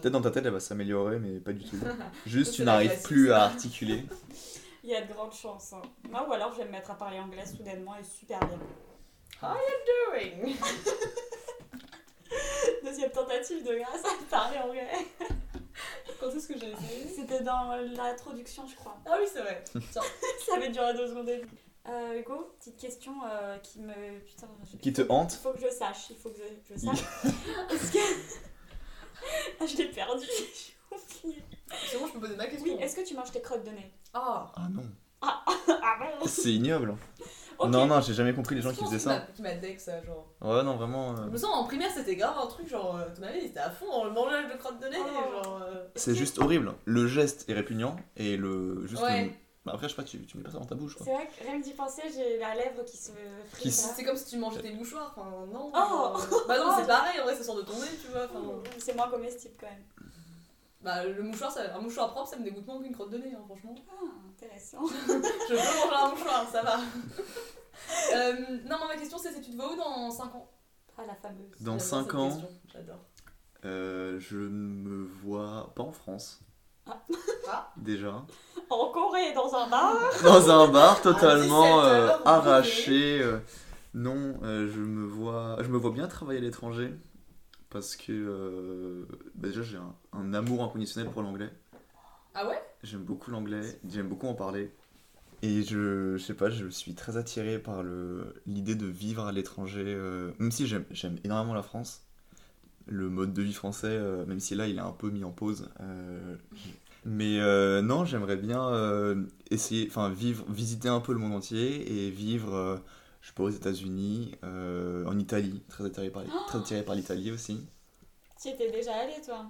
Peut-être dans ta tête elle va s'améliorer, mais pas du tout. Juste tu n'arrives plus à articuler. Il y a de grandes chances. hein. Moi, ou alors je vais me mettre à parler anglais soudainement et super bien. Doing? Deuxième tentative de grâce à parler anglais. Quand est-ce que j'ai essayé? C'était dans l'introduction, je crois. Ah oui, c'est vrai. Tiens. Ça avait duré deux secondes. et demie. Euh, Hugo, petite question euh, qui me. Putain, je- Qui te hante? Il faut que je sache, il faut que je, je sache. Est-ce que. Ah, je l'ai perdu, j'ai oublié. C'est bon, je peux poser ma question. Oui, est-ce que tu manges tes crottes de nez Ah. Ah non. Ah bon C'est ignoble. Ok. Non, non, j'ai jamais compris les gens qui faisaient ça. Qui m'a deck ça, genre. Ouais, non, vraiment. euh, Je me sens en primaire, c'était grave un truc, genre, euh, ton avis, c'était à fond dans le mangeage de crottes de nez, Oh. genre. euh, C'est juste horrible. Le geste est répugnant et le. Juste Ouais. le- Bah après, je sais pas, tu, tu mets pas ça dans ta bouche quoi. C'est vrai que rien que d'y penser, j'ai la lèvre qui se Qui frise. là. C'est comme si tu mangeais tes mouchoirs, enfin non. Oh. euh, Bah non, c'est pareil, en vrai, ça sort de ton nez, tu vois. Enfin, C'est moins comestible quand même. bah le mouchoir, ça- un mouchoir propre, ça me dégoûte moins qu'une crotte de nez, hein, franchement. Ah, intéressant. Je peux manger un mouchoir, ça va. Euh, non, mais ma question c'est, c'est tu te vois où dans 5 ans? Ah, la fameuse. Dans J'adore 5 cette ans, question, J'adore. euh, je me vois pas en France. Ah. Ah. Déjà. En Corée, dans un bar. Dans un bar totalement 17 euh, arraché. euh, non, euh, je me vois, je me vois bien travailler à l'étranger parce que bah déjà j'ai un, un amour inconditionnel pour l'anglais. Ah ouais? J'aime beaucoup l'anglais, j'aime beaucoup en parler. Et je, je sais pas, je suis très attiré par le- l'idée de vivre à l'étranger, même si j'aime énormément la France. Le mode de vie français, euh, même si là il est un peu mis en pause. euh, mais euh, non, j'aimerais bien euh, essayer, enfin vivre, visiter un peu le monde entier et vivre, euh, je sais pas, aux États-Unis, en Italie, très attiré par, très attiré par l'Italie aussi. Tu y étais déjà allé, toi?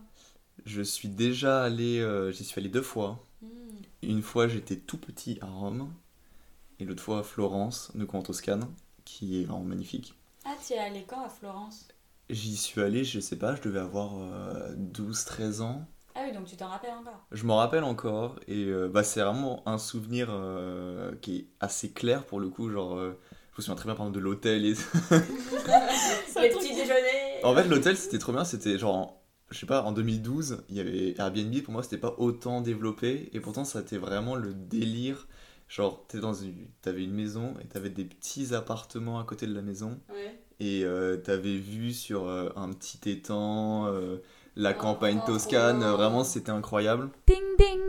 Je suis déjà allé, j'y suis allé deux fois. Hmm. Une fois, j'étais tout petit à Rome, et l'autre fois à Florence, de en Toscane, qui est vraiment magnifique. Ah, tu es allé quand à Florence? J'y suis allé, je sais pas, je devais avoir 12-13 ans. Ah oui, donc tu t'en rappelles encore? Je m'en rappelle encore, et euh, bah, c'est vraiment un souvenir euh, qui est assez clair pour le coup. Genre, euh, je me souviens très bien par exemple de l'hôtel. Et... Les petits déjeuners en fait, l'hôtel c'était trop bien, c'était genre, en- je sais pas, en 2012, il y avait Airbnb, pour moi c'était pas autant développé, et pourtant ça était vraiment le délire. Genre, t'es dans une... t'avais une maison et t'avais des petits appartements à côté de la maison. Ouais. Et euh, t'avais vu sur euh, un petit étang euh, la Oh, campagne toscane. Vraiment, c'était incroyable. Ding ding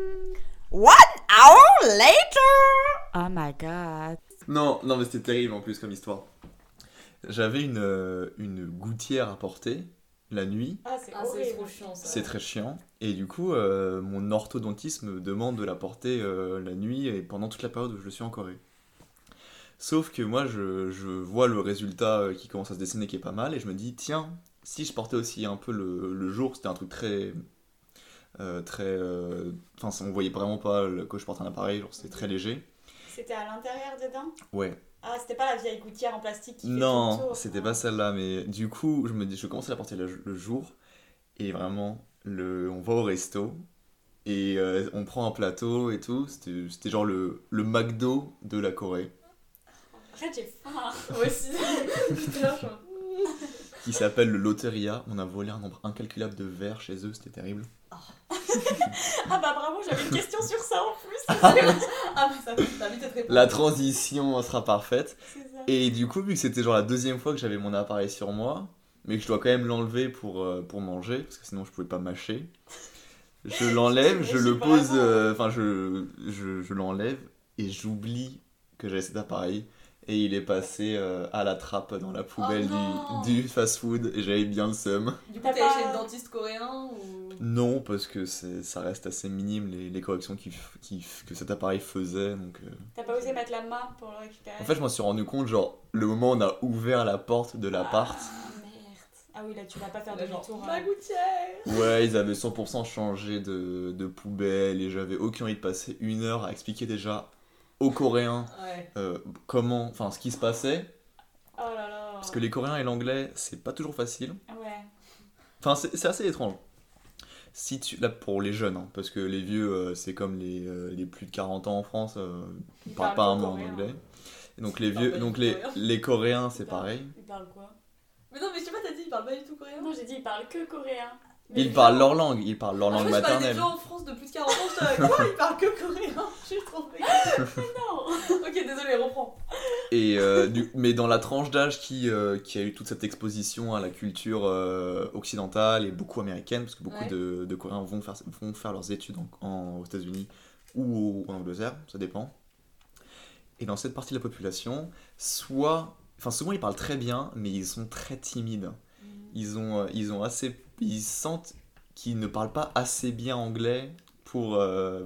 One hour later. Oh my god. Non, non, mais c'était terrible en plus comme histoire. J'avais une, euh, une gouttière à porter la nuit. Ah, c'est Ah, trop chiant ça. C'est très chiant. Et du coup, euh, mon orthodontiste me demande de la porter euh, la nuit et pendant toute la période où je suis en Corée. Sauf que moi, je, je vois le résultat euh, qui commence à se dessiner qui est pas mal et je me dis, tiens, si je portais aussi un peu le, le jour, c'était un truc très. euh, très. euh, Enfin, on voyait vraiment pas le- que je porte un appareil, genre c'était très léger. C'était à l'intérieur dedans? Ouais. Ah, c'était pas la vieille gouttière en plastique qui Non, c'était Ah. pas celle-là, mais du coup, je me dis, je commence à la porter le, le jour, et vraiment, le, on va au resto, et euh, on prend un plateau et tout, c'était c'était genre le, le McDo de la Corée, Arrête, j'ai faim. Moi aussi. Qui s'appelle le Loteria. On a volé un nombre incalculable de verres chez eux, c'était terrible. Ah bah bravo, j'avais une question sur ça en plus. Ah, bah ça, ça a vite être. La transition sera parfaite. C'est ça. Et du coup, vu que c'était genre la deuxième fois que j'avais mon appareil sur moi, mais que je dois quand même l'enlever pour, euh, pour manger, parce que sinon je pouvais pas mâcher. Je l'enlève, je le pose, euh, enfin je, je, je l'enlève et j'oublie que j'avais cet appareil. Et il est passé euh, à la trappe dans la poubelle non. du, du fast-food et j'avais bien le seum. Du coup, t'es allé pas- chez le dentiste coréen ou? Non, parce que c'est- ça reste assez minime les, les corrections qu'il f- que cet appareil faisait. Donc, euh. T'as pas osé mettre la main pour le récupérer? En fait, je m'en suis rendu compte, genre, le moment où on a ouvert la porte de l'appart, Ah, merde. Ah oui, là, tu vas pas faire demi-tour. ma hein. gouttière ouais, ils avaient 100% changé de, de poubelle et j'avais aucune envie de passer une heure à expliquer déjà aux Coréens Ouais. euh, comment, enfin, ce qui se passait. Oh là là. Parce que les Coréens et l'anglais, c'est pas toujours facile. Ouais. Enfin, c'est c'est assez étrange. Si tu, là, pour les jeunes, hein, parce que les vieux, euh, c'est comme les, euh, les plus de 40 ans en France, euh, ils Ils parlent parlent pas un mot en anglais. Et donc les Ils parlent vieux, donc les, coréen. les Coréens, c'est Ils parlent- pareil. Ils parlent quoi? Mais non, mais je sais pas, t'as dit, il parle pas du tout coréen? Non, j'ai dit ils parlent que coréen. Mais Ils parlent leur langue, ils parlent leur Ah, langue moi, je maternelle. gens en France de plus de 40 ans, je quoi Ils parlent que coréen Je suis trompée. Non. ok, désolé, reprends. Et euh, du- mais dans la tranche d'âge qui, euh, qui a eu toute cette exposition à la culture euh, occidentale et beaucoup américaine, parce que beaucoup Ouais. de, de Coréens vont faire, vont faire leurs études en, en- aux États-Unis ou en Angleterre, ça dépend. Et dans cette partie de la population, soit, enfin souvent ils parlent très bien, mais ils sont très timides. Ils ont, ils ont assez, ils sentent qu'ils ne parlent pas assez bien anglais pour, euh,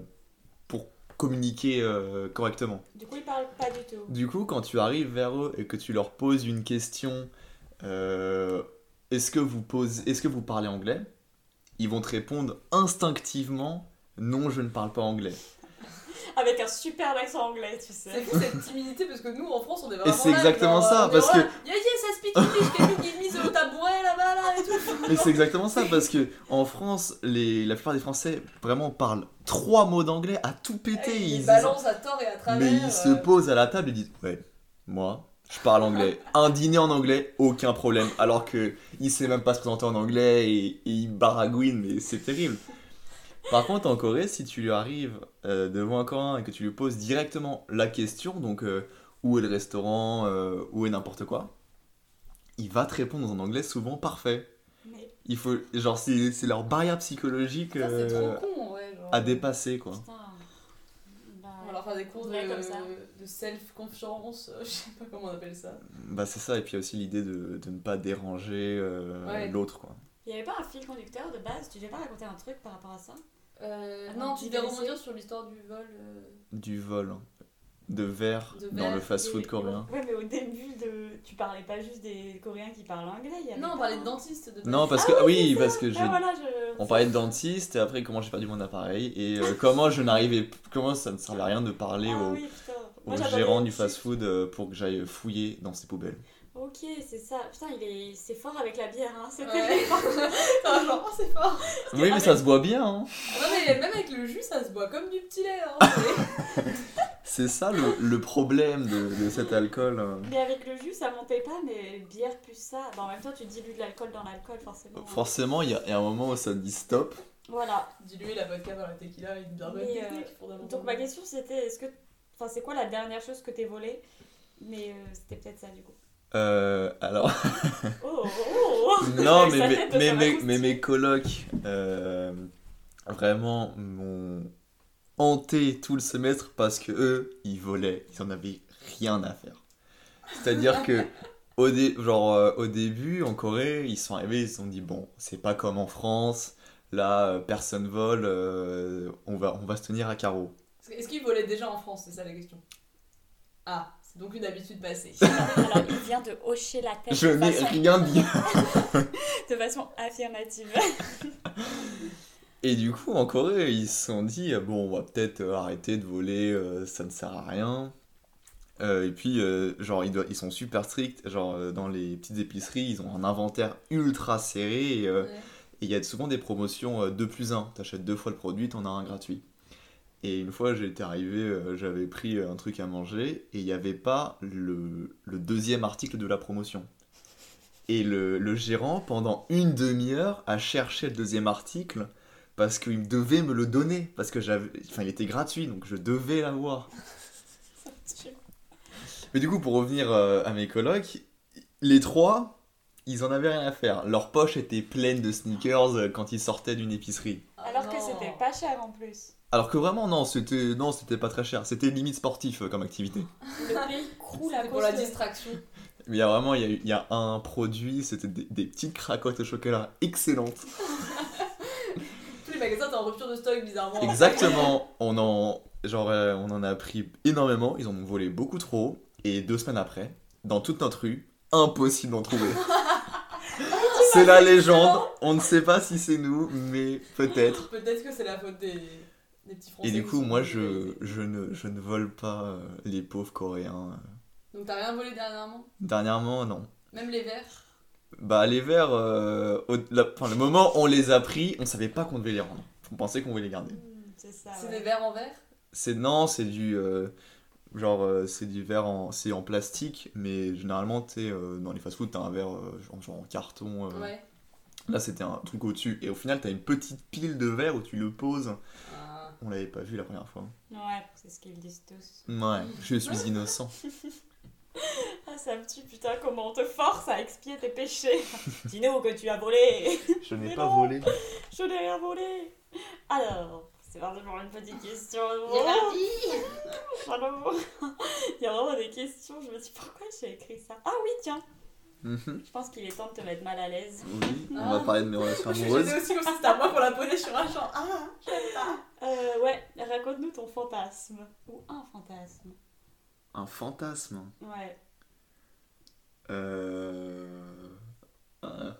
pour communiquer euh, correctement. Du coup, ils parlent pas du tout. Du coup, quand tu arrives vers eux et que tu leur poses une question, euh, est-ce que vous est-ce que vous parlez anglais? Ils vont te répondre instinctivement, non, je ne parle pas anglais. Avec un super accent anglais, tu C'est sais. fou cette timidité parce que nous en France on est vraiment. c'est là, exactement genre, ça, est parce vraiment là, Yeah, yeah, ça speak English, can you give me the tabouret là-bas là et tout. Mais c'est exactement ça parce que en France, les, la plupart des Français vraiment parlent trois mots d'anglais à tout péter. Ils, Ils- balancent à tort et à travers. mais ils se euh, posent à la table et disent ouais, moi. Je parle anglais. Un dîner en anglais, aucun problème. Alors que il sait même pas se présenter en anglais et, et il baragouine, mais c'est terrible. Par contre, en Corée, si tu lui arrives euh, devant un Coréen et que tu lui poses directement la question, donc euh, où est le restaurant, euh, où est n'importe quoi, il va te répondre un anglais souvent parfait. Mais Il faut, genre, c'est c'est leur barrière psychologique Ça, c'est trop con, ouais. Genre. à dépasser, quoi. putain. Bah, On va leur faire des cours de, self-confiance, je sais pas comment on appelle ça. Bah, c'est ça, et puis il y a aussi l'idée de, de ne pas déranger euh, Ouais. l'autre, quoi. Il y avait pas un fil conducteur de base? Tu devais pas raconter un truc par rapport à ça? Euh, Avant non, tu devais rebondir sur l'histoire du vol. euh, Du vol hein. de verre De dans verre le fast-food coréen. Ouais, mais au début, de... tu parlais pas juste des Coréens qui parlent anglais. il y avait Non, on parlait un- de dentiste. De Non, parce Ah que oui, oui, parce que j'ai Ah, voilà, je... on parlait de dentiste et après comment j'ai perdu mon appareil et euh, comment je n'arrivais comment ça ne servait à rien de parler Ah au, oui, au Moi, gérant du fast-food pour que j'aille fouiller dans ses poubelles. Ok, c'est ça. Putain, il est... c'est fort avec la bière, hein. C'était Ouais. Putain, genre, oh, c'est fort. Oui, mais ça se boit bien. hein. Non, mais même avec le jus, ça se boit comme du petit lait. Hein, c'est- C'est ça le, le problème de, de cet alcool. euh. Mais avec le jus, ça montait pas, mais bière plus ça. Bah, en même temps, tu dilues de l'alcool dans l'alcool, forcément. hein. Forcément, il y, a il y a un moment où ça dit stop. Voilà. Diluer la vodka dans la tequila, une bien bonne euh, technique, fondamentalement. Donc ma question c'était, est-ce que, enfin c'est quoi la dernière chose que t'es volée? Mais euh, c'était peut-être ça du coup. Euh, alors, Oh, oh, oh. non, mais, mais, mais, mes colocs euh, vraiment m'ont hanté tout le semestre parce que eux, ils volaient, ils en avaient rien à faire. C'est-à-dire que au, dé- genre, euh, au début, en Corée, ils sont arrivés, ils se sont dit bon, c'est pas comme en France, là, euh, personne vole, euh, on, va, on va se tenir à carreau. Est-ce qu'il volait déjà en France? C'est ça la question. Ah, c'est donc une habitude passée. Alors il vient de hocher la tête Je de, n'ai façon, rien dit. de façon affirmative. Et du coup, en Corée, ils se sont dit, euh, bon, on va peut-être euh, arrêter de voler, euh, ça ne sert à rien. Euh, et puis, euh, genre, ils, doivent- ils sont super stricts. Genre, euh, dans les petites épiceries, ils ont un inventaire ultra serré. Et euh, Ouais. et il y a souvent des promotions 2 plus 1. T'achètes deux fois le produit, t'en as un gratuit. Et une fois, j'étais arrivé, euh, j'avais pris un truc à manger et il n'y avait pas le, le deuxième article de la promotion. Et le, le gérant, pendant une demi-heure, a cherché le deuxième article parce qu'il devait me le donner. Parce que j'avais. Enfin, il était gratuit, donc je devais l'avoir. Mais du coup, pour revenir euh, à mes colocs, les trois, ils en avaient rien à faire. Leur poche était pleine de sneakers euh, quand ils sortaient d'une épicerie. Ah Alors que non. c'était pas cher en plus. Alors que vraiment, non, c'était non, c'était pas très cher. C'était limite sportif euh, comme activité. Le pays croule à C'était cause pour la de- distraction. Mais il y a vraiment, il y a, il y a un produit, c'était des, des petites cracottes au chocolat excellentes. Tous les magasins étaient en rupture de stock, bizarrement. Exactement. On en, genre, euh, on en a pris énormément. Ils en ont volé beaucoup trop. Et deux semaines après, dans toute notre rue, impossible d'en trouver. c'est la légende. On ne sait pas si c'est nous, mais peut-être. Peut-être que c'est la faute des, des petits Français. Et du coup, moi, je, je, ne, je ne vole pas euh, les pauvres Coréens. Donc t'as rien volé dernièrement? Dernièrement, non. Même les verres Bah, les verres, euh, au- la- enfin, le moment où on les a pris, on savait pas qu'on devait les rendre. On pensait qu'on voulait les garder. Hmm, C'est ça. C'est ouais. des verres en verre C'est non, c'est du euh, genre euh, c'est du verre en c'est en plastique, mais généralement euh, dans les fast-food t'as un verre euh, genre, genre en carton. euh. Ouais. Là c'était un truc au-dessus et au final t'as une petite pile de verre où tu le poses. Ah. On l'avait pas vu la première fois. Ouais, c'est ce qu'ils disent tous. Ouais, je suis innocent. Ah, ça me tue, putain, comment on te force à expier tes péchés. Dis-nous que tu as volé. Je n'ai pas non. volé. Je n'ai rien volé. Alors, c'est parti pour une petite question. Il y a vraiment des questions. Je me dis pourquoi j'ai écrit ça? Ah oui, tiens. Mhm. Je pense qu'il est temps de te mettre mal à l'aise. Oui, on va parler de mes relations amoureuses. aussi comme si c'était à moi qu'on la posait sur un champ. Ah, j'aime pas. Euh, ouais, raconte-nous ton fantasme. Ou un fantasme. Un fantasme. Ouais. Euh... ah,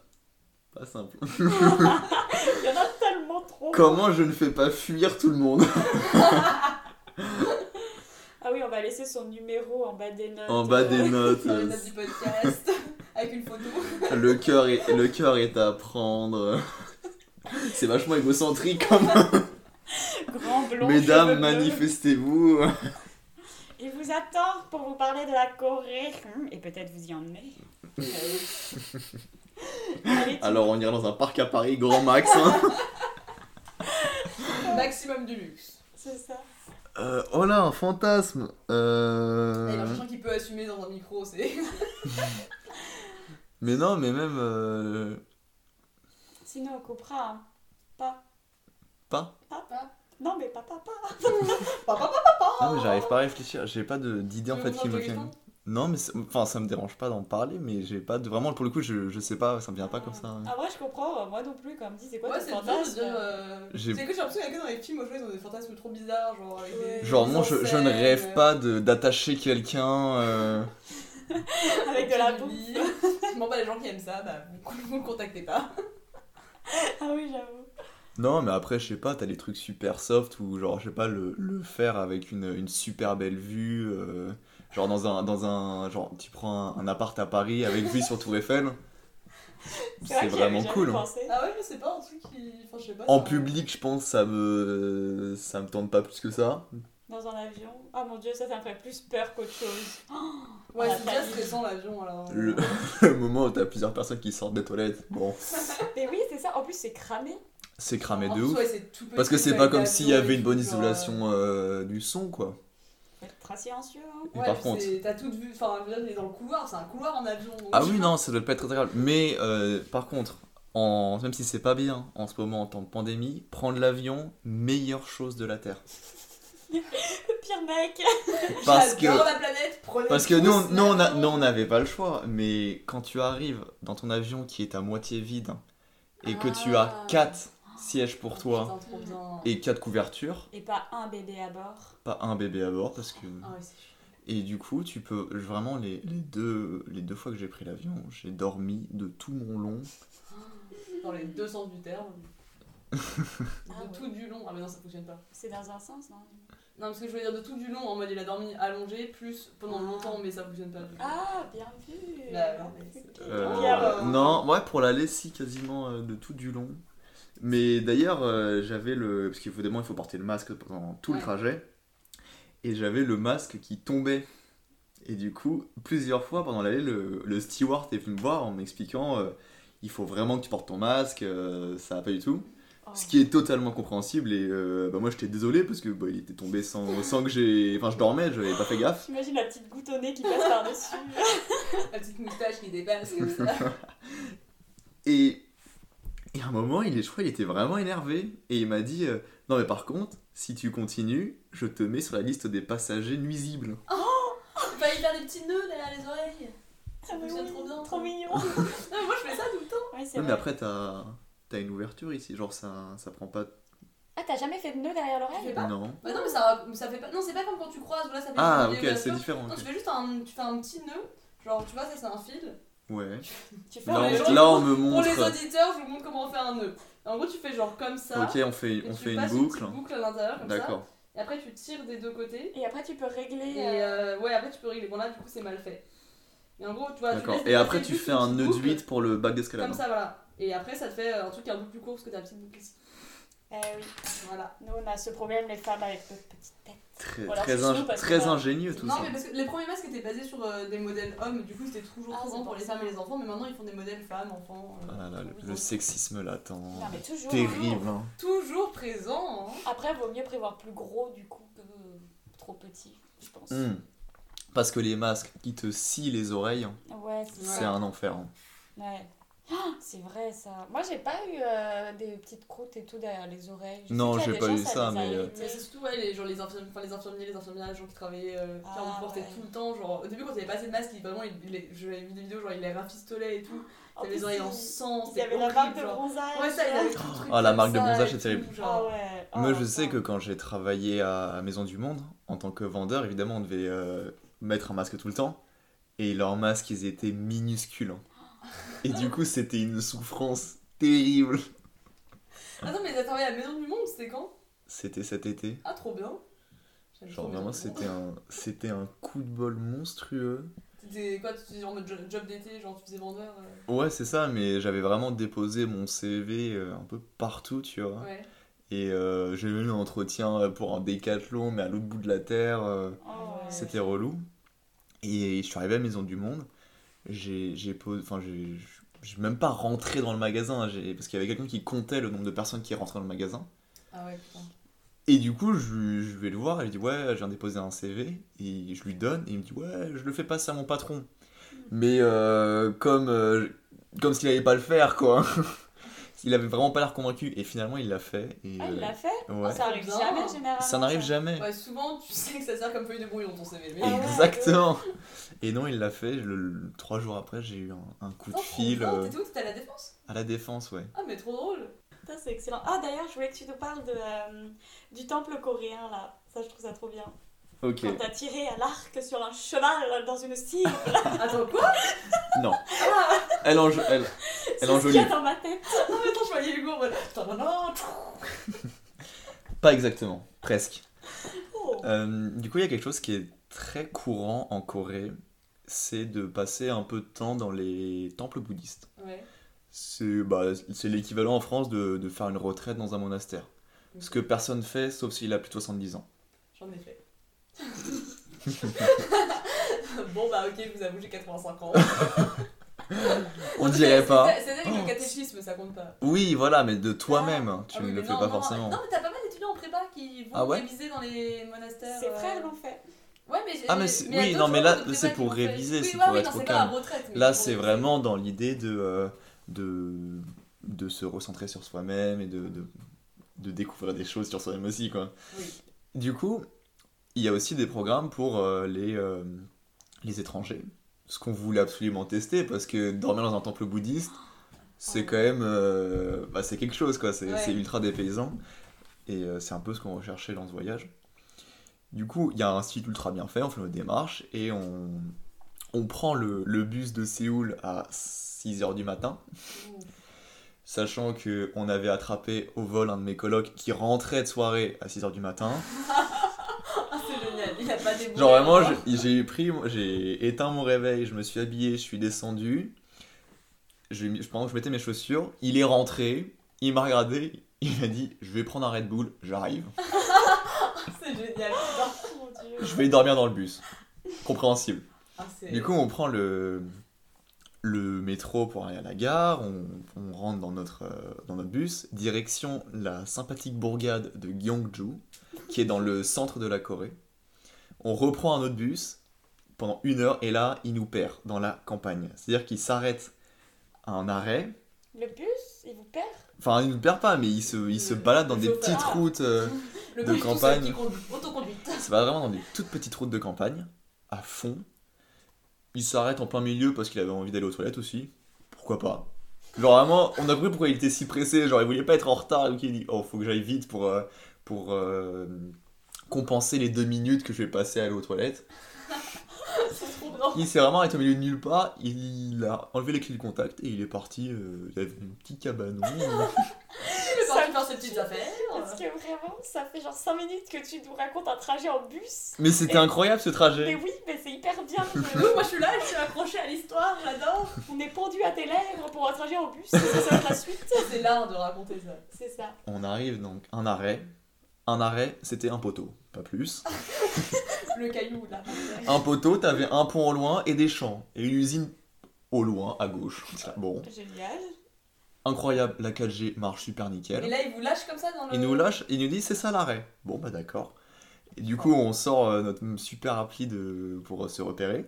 pas simple. Il y en a tellement trop. Comment je ne fais pas fuir tout le monde? Ah oui, on va laisser son numéro en bas des notes. En bas des notes. Dans les euh, notes du podcast, avec une photo. Le cœur est, le cœur est à prendre. C'est vachement égocentrique comme. Grand blond. Mesdames, manifestez-vous. Il vous attend pour vous parler de la Corée. Hum, Et peut-être vous y emmener. Allez, Alors on ira dans un parc à Paris, grand max. hein. Maximum du luxe. C'est ça. Euh, oh là, un fantasme. Et Euh... l'argent qu'il peut assumer dans un micro, c'est. Mais non, mais même. euh, Sinon, on coupera. hein. Pas. Pas Non, mais pas papa. Non, mais j'arrive pas à réfléchir. J'ai pas de- d'idée en fait qui me vient. Non, mais enfin, ça me dérange pas d'en parler, mais j'ai pas de. Vraiment, pour le coup, je, je sais pas, ça me vient pas comme ça. hein. Ah, ouais, je comprends. Moi non plus, comme dit, c'est quoi Ouais, ton fantasme euh, J'ai- C'est que j'ai l'impression qu'il y a que dans les films, au choix, ils ont des fantasmes trop bizarres. Genre, avec Ouais. des- Genre, moi, je, je ne rêve euh, pas de- d'attacher quelqu'un. euh, Avec de la bouffe. lit. Bon, bah, les gens qui aiment ça, bah, vous vous me contactez pas. Ah oui, j'avoue. Non, mais après, je sais pas, t'as des trucs super soft ou genre, je sais pas, le, le faire avec une, une super belle vue. euh, genre, dans un, dans un. Genre, tu prends un, un appart à Paris avec vue sur Tour Eiffel. C'est vraiment cool. hein. pensé. Ah ouais, mais c'est pas un truc qui. Enfin, je sais pas. En ça- public, je pense, ça me. Ça me tente pas plus que ça. Dans un avion. Ah mon dieu, ça, ça me ferait plus peur qu'autre chose. Ouais, Ah, c'est déjà stressant l'avion alors. Le, le moment où t'as plusieurs personnes qui sortent des toilettes, bon, Mais oui, c'est ça. En plus, c'est cramé. c'est cramé En de ouf. Parce que c'est pas comme s'il y avait une bonne genre, isolation euh, du son, quoi. Très silencieux. Hein. Ouais, par contre. T'as toute vue. Enfin, on est dans le couloir, c'est un couloir en avion. donc- Ah oui, non, ça doit pas être très agréable. Mais euh, par contre, en, même si c'est pas bien en ce moment en temps de pandémie, prendre l'avion, meilleure chose de la Terre. Le pire mec. Parce que, J'adore la planète, prenez parce que nous, on- nous, on a- n'avait pas le choix. Mais quand tu arrives dans ton avion qui est à moitié vide et que tu as Ah. 4 sièges pour toi et 4 couvertures, Et pas un bébé à bord. pas un bébé à bord parce que. Ah ouais. Et du coup, tu peux vraiment les, les deux les deux fois que j'ai pris l'avion, j'ai dormi de tout mon long. Dans les deux sens du terme. Ah de ouais. tout du long. Ah mais non, ça fonctionne pas. C'est dans un sens, non? Non, parce que je veux dire de tout du long, en mode il a dormi allongé, plus pendant Ah. longtemps, mais ça fonctionne pas. du tout. Ah, bien vu. Non, mais c'est- Euh, Bien. Euh, non, ouais, pour l'aller, si, quasiment euh, de tout du long. Mais d'ailleurs, euh, j'avais le. Parce qu'il faut, il faut porter le masque pendant tout Ouais. le trajet. Et j'avais le masque qui tombait. Et du coup, plusieurs fois pendant l'aller, le, le steward est venu me voir en m'expliquant euh, il faut vraiment que tu portes ton masque, euh, ça va pas du tout. Oh Ce qui est totalement compréhensible et euh, bah, moi j'étais désolé parce que bah, il était tombé sans, sans que j'ai. Enfin, je dormais, je n'avais pas fait gaffe. T'imagines la petite goutte au nez qui passe par-dessus. La petite moustache qui dépasse. Et, et à un moment, il, est- je crois qu'il était vraiment énervé et il m'a dit euh, Non, mais par contre, si tu continues, je te mets sur la liste des passagers nuisibles. Il fallait faire des petits nœuds derrière les oreilles. Ça Ah, mais fonctionne oui, trop bien. Trop mignon. Non, mais moi je fais ça tout le temps. Ouais, Ouais, mais après, t'as as une ouverture ici, genre ça, ça prend pas. Ah, t'as jamais fait de nœud derrière l'oreille? Non. Bah non, mais ça, ça fait pas. Non, c'est pas comme quand tu croises ou là ça fait Ah, ok, c'est différent. Non, tu fais juste un, tu fais un petit nœud. Genre, tu vois, ça c'est un fil. Ouais. Tu fais Là, on, là, on me Pour les montre. auditeurs, je vous montre comment on fait un nœud. En gros, tu fais genre comme ça. Ok, on fait, on fait une boucle. petite boucle à l'intérieur comme ça. D'accord. Et après, tu tires des deux côtés. Et après, tu peux régler. Et euh, euh, ouais, après, tu peux régler. Bon, là, du coup, c'est mal fait. Et en gros, tu vois, tu D'accord. Et après, tu fais une un nœud boucle, d'huile pour le bac d'escalade. Comme ça, voilà. Et après, ça te fait un truc qui est un peu plus court parce que t'as la petite boucle ici. Eh oui. Voilà. Nous, on a ce problème, les femmes, avec notre petite tête. Très, Voilà, très, que là- ingénieux tout non, ça. mais parce que les premiers masques étaient basés sur euh, des modèles hommes, du coup, c'était toujours Ah, grand pour pour les femmes et les enfants, mais maintenant ils font des modèles femmes, enfants. euh, Ah là là, le, sexisme latent. Non, mais toujours. Terrible. hein. Toujours présent. hein. Après, vaut mieux prévoir plus gros, du coup, que trop petit, je pense. Hmm. Parce que les masques qui te scient les oreilles, Ouais, c'est un enfer. hein. Ouais. Ah, c'est vrai ça. Moi j'ai pas eu euh, des petites croûtes et tout derrière les oreilles. Je Non, y j'ai des pas gens, eu ça, mais, euh. Mais c'est surtout ouais, les, genre, les, infirmiers, enfin, les infirmiers, les infirmières, les gens qui travaillaient, euh, qui en Ah, portaient ouais. tout le temps. Genre, au début, quand il n'y avait pas assez de masques, ils- vraiment, j'avais vu des vidéos, genre, ils les rafistolaient et tout. En Ils avaient les oreilles en sang, Ils c'était avaient la horrible. marque de bronzage. Ouais, ça, tout le truc Ah, la marque de bronzage, c'est terrible. Ah ouais. Moi, je sais que quand j'ai travaillé à Maison du Monde, en tant que vendeur, évidemment, on devait mettre un masque tout le temps. Et leurs masques, ils étaient minuscules. Et du coup, c'était une souffrance terrible. Attends, mais t'as travaillé à la Maison du Monde, c'était quand? C'était cet été. Ah, trop bien. Genre, vraiment, c'était un, c'était un coup de bol monstrueux. C'était quoi, tu faisais en mode jo- job d'été, genre tu faisais vendeur euh, Ouais, c'est ça, mais j'avais vraiment déposé mon CV euh, un peu partout, tu vois. Ouais. Et euh, j'ai eu un entretien euh, pour un décathlon, mais à l'autre bout de la terre. Oh, ouais. C'était relou. Et je suis arrivé à Maison du Monde. J'ai. Enfin, j'ai. J'ai même pas rentré dans le magasin, j'ai- parce qu'il y avait quelqu'un qui comptait le nombre de personnes qui rentraient dans le magasin. Ah ouais, putain. Et du coup, je, je vais le voir, et je dis Ouais, je viens déposer un CV. Et je lui donne, et il me dit Ouais, je le fais passer à mon patron. Mais euh, comme, euh, comme s'il allait pas le faire, quoi. il avait vraiment pas l'air convaincu. Et finalement, il l'a fait. Et, Ah, il euh, l'a fait ouais. Ça arrive jamais généralement. Ça n'arrive jamais. Ouais, souvent tu sais que ça sert comme feuille de brouillon ton CV. Mais... Ah. Exactement. Et non, il l'a fait. Le, le- trois jours après, j'ai eu un, un coup de Oh, trop fil euh, T'étais où? T'étais à la défense? à la défense, ouais. Ah, mais trop drôle. Ça, c'est excellent. Ah, d'ailleurs, je voulais que tu nous parles de, euh, du temple coréen là. Ça, je trouve ça trop bien. Quand t'as tiré à l'arc sur un cheval dans une cible. Attends, quoi? Non. Elle, enjo elle, C'est elle ce qu'il y a dans ma tête. Non, mais attends, je voyais Hugo en mode. Tadadam, tchou. Pas exactement. Presque. Oh. Euh, du coup, il y a quelque chose qui est très courant en Corée. C'est de passer un peu de temps dans les temples bouddhistes. Ouais. C'est bah, c'est l'équivalent en France de, de faire une retraite dans un monastère. Ce que personne fait, sauf s'il a plus de 70 ans. J'en ai fait. bon, bah, ok, je vous avoue, j'ai 85 ans. On dirait pas. C'est-à-dire que Oh. le catéchisme, ça compte pas. Oui, voilà, mais de toi-même, tu Ah ne oui, le fais non, pas non, forcément. Non, mais t'as pas mal d'étudiants en prépa qui vont Ah ouais réviser dans les monastères. Ses euh, frères l'ont fait. Ouais, mais j'ai- Ah, mais oui, non, mais là, c'est pour réviser, Oui, c'est ouais, pour oui, être non, au calme. retraite. Là, c'est vraiment dans l'idée de, euh, de, de se recentrer sur soi-même et de, de, de découvrir des choses sur soi-même aussi, quoi. Oui. Du coup, il y a aussi des programmes pour euh, les, euh, les étrangers. Ce qu'on voulait absolument tester, parce que dormir dans un temple bouddhiste, c'est quand même... euh, bah, c'est quelque chose, quoi. C'est Ouais. c'est ultra dépaysant. Et euh, c'est un peu ce qu'on recherchait dans ce voyage. Du coup, il y a un site ultra bien fait, on fait nos démarches, et on, on prend le, le bus de Séoul à 6h du matin, sachant que on avait attrapé au vol un de mes colocs qui rentrait de soirée à 6h du matin. Il a pas Genre vraiment, j'ai pris, j'ai éteint mon réveil, je me suis habillé, je suis descendu. Je, pendant que je mettais mes chaussures, il est rentré, il m'a regardé, il m'a dit Je vais prendre un Red Bull, j'arrive. C'est génial, dieu. Je vais dormir dans le bus. Compréhensible. Ah, Du coup, on prend le, le métro pour aller à la gare, on, on rentre dans notre, euh, dans notre bus, direction la sympathique bourgade de Gyeongju, qui est dans le centre de la Corée. On reprend un autre bus pendant une heure et là, il nous perd dans la campagne. C'est-à-dire qu'il s'arrête à un arrêt. Le bus, il vous perd? Enfin, il ne nous perd pas, mais il se, il se Le- balade dans des petites routes. euh, Le De bus campagne. Ça va vraiment dans des toutes petites routes de campagne, à fond. Il s'arrête en plein milieu parce qu'il avait envie d'aller aux toilettes aussi. Pourquoi pas? Genre vraiment, on a compris pourquoi il était si pressé. Genre il voulait pas être en retard. Donc il dit Oh, faut que j'aille vite pour, euh, pour euh, compenser les deux minutes que je vais passer à aller aux toilettes. C'est. Il s'est vraiment arrêté au milieu de nulle part. Il a enlevé les clés de contact et il est parti. euh, il avait un petit cabanon. Il est Ça parti faire ses petites affaires. Parce que vraiment, ça fait genre 5 minutes que tu nous racontes un trajet en bus. Mais c'était Et- incroyable ce Mais trajet. oui, mais c'est hyper bien. Oui, moi je suis là, je suis accrochée à l'histoire, j'adore. On est pendu à tes lèvres pour un trajet en bus. Ça, ça la suite. C'est l'art de raconter ça. C'est ça. On arrive donc un arrêt. Un arrêt, c'était un poteau, pas plus. Le caillou là. Un poteau, t'avais un pont au loin et des champs. Et une usine au loin, à gauche. Bon, Génial. incroyable, la 4G marche super Et nickel. là, il vous lâche comme ça dans le. Il nous lâche, il nous dit c'est ça l'arrêt. Bon, bah d'accord. Et du coup, on sort euh, notre super appli de... pour euh, se repérer.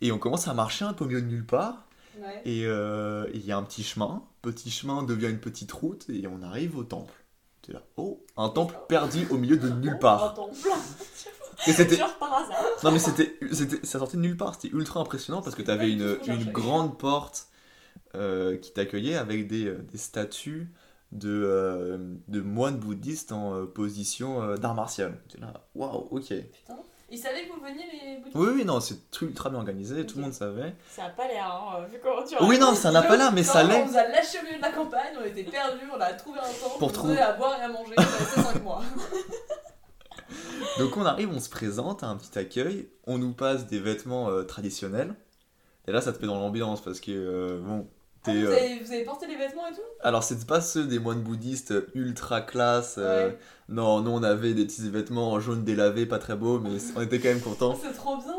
Et on commence à marcher un peu milieu de nulle part. Ouais. Et euh, il y a un petit chemin. Petit chemin devient une petite route et on arrive au temple. T'es là, oh, un temple perdu au milieu de nulle Un part. temple. Et c'était Genre par hasard. Non mais c'était, c'était, ça sortait de nulle part, c'était ultra impressionnant parce que t'avais une, une grande porte euh, qui t'accueillait avec des, euh, des statues de, euh, de moines bouddhistes en euh, position d'art martial. T'es là, waouh, ok. Putain. Il savait que vous veniez les boutiques Oui, oui, non, c'est ultra bien organisé, tout le monde savait. Ça a pas l'air, hein, vu comment tu Oui, non, ça n'a pas là, mais ça l'est. On nous a lâché au milieu de la campagne, on était perdus, on a trouvé un temple, Pour trouver- à boire et à manger, resté 5 mois. Donc on arrive, on se présente à un petit accueil, on nous passe des vêtements euh, traditionnels. Et là, ça te met dans l'ambiance parce que, euh, bon, Ah, vous, euh, avez, vous avez porté les vêtements et tout? Alors, c'est pas ceux des moines bouddhistes ultra classe. euh. Non, nous on avait des petits vêtements en jaune délavé, pas très beaux, mais on était quand même contents. C'est trop bien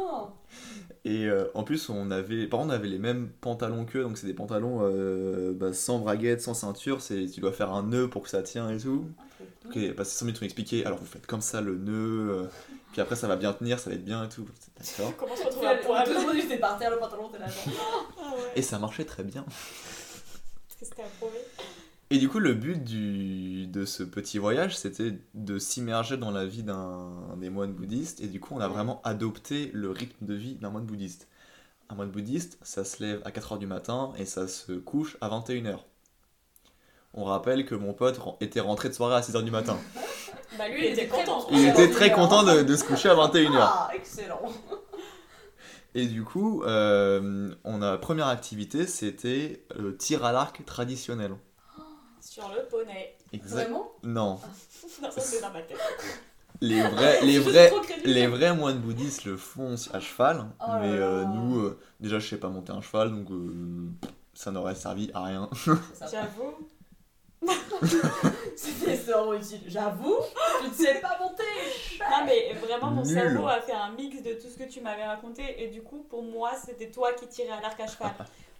Et euh, en plus, on avait, par contre, on avait les mêmes pantalons qu'eux, donc c'est des pantalons euh, bah, sans braguette, sans ceinture. C'est, tu dois faire un nœud pour que ça tient et tout. Ok, parce que 5 minutes on expliquait, alors vous faites comme ça le nœud, euh, puis après ça va bien tenir, ça va être bien et tout. D'accord. Comment se Tout retrouver à poil le monde était par terre, le pantalon était là. Ah. Et ça marchait très bien. Parce que c'était approuvé. Et du coup, le but du, de ce petit voyage, c'était de s'immerger dans la vie d'un des moines bouddhistes. Et du coup, on a Ouais. vraiment adopté le rythme de vie d'un moine bouddhiste. Un moine bouddhiste, ça se lève à 4h du matin et ça se couche à 21h. On rappelle que mon pote était rentré de soirée à 6h du matin. Bah lui, Il il était content. Il était très content de, de se coucher à 21h. Ah, excellent Et du coup, euh, on a première activité, c'était le tir à l'arc traditionnel. Sur le poney. Exact. Vraiment? Non, Non, ça c'est dans ma tête. les vrais, les vrais. Les vrais moines bouddhistes le font à cheval, Oh mais euh, nous, euh, déjà je sais pas monter un cheval, donc euh, ça n'aurait servi à rien. J'avoue. C'était vraiment utile. J'avoue, je ne sais pas monter Non mais vraiment mon Nul. cerveau a fait un mix de tout ce que tu m'avais raconté et du coup pour moi c'était toi qui tirais à l'arc à cheval.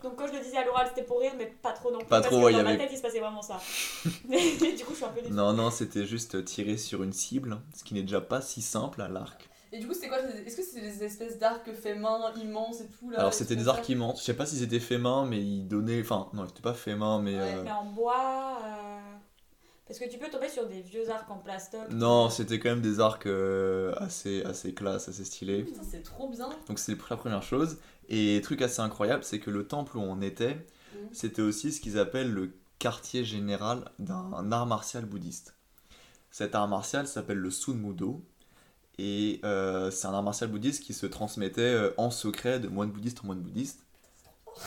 Donc quand je le disais à l'oral c'était pour rire mais pas trop non plus Pas parce trop, que dans y ma avait- tête il se passait vraiment ça. Mais du coup je suis un peu déçue. non, non, c'était juste tirer sur une cible, ce qui n'est déjà pas si simple à l'arc. Et du coup, c'est quoi Est-ce que c'est des espèces d'arcs fait main immenses et tout là Alors c'était des arcs immenses, je sais pas si c'était fait main, mais ils donnaient. Enfin, non, c'était pas fait main, mais. Ouais, euh, Mais en bois... euh, Parce que tu peux tomber sur des vieux arcs en plastoc. Non, c'était quand même des arcs euh, assez, assez classe, assez stylés. Putain, c'est trop bien. Donc c'est la première chose. Et truc assez incroyable, c'est que le temple où on était, Mhm. c'était aussi ce qu'ils appellent le quartier général d'un art martial bouddhiste. Cet art martial s'appelle le Sunmudo. Et euh, c'est un art martial bouddhiste qui se transmettait euh, en secret de moine bouddhiste en moine bouddhiste.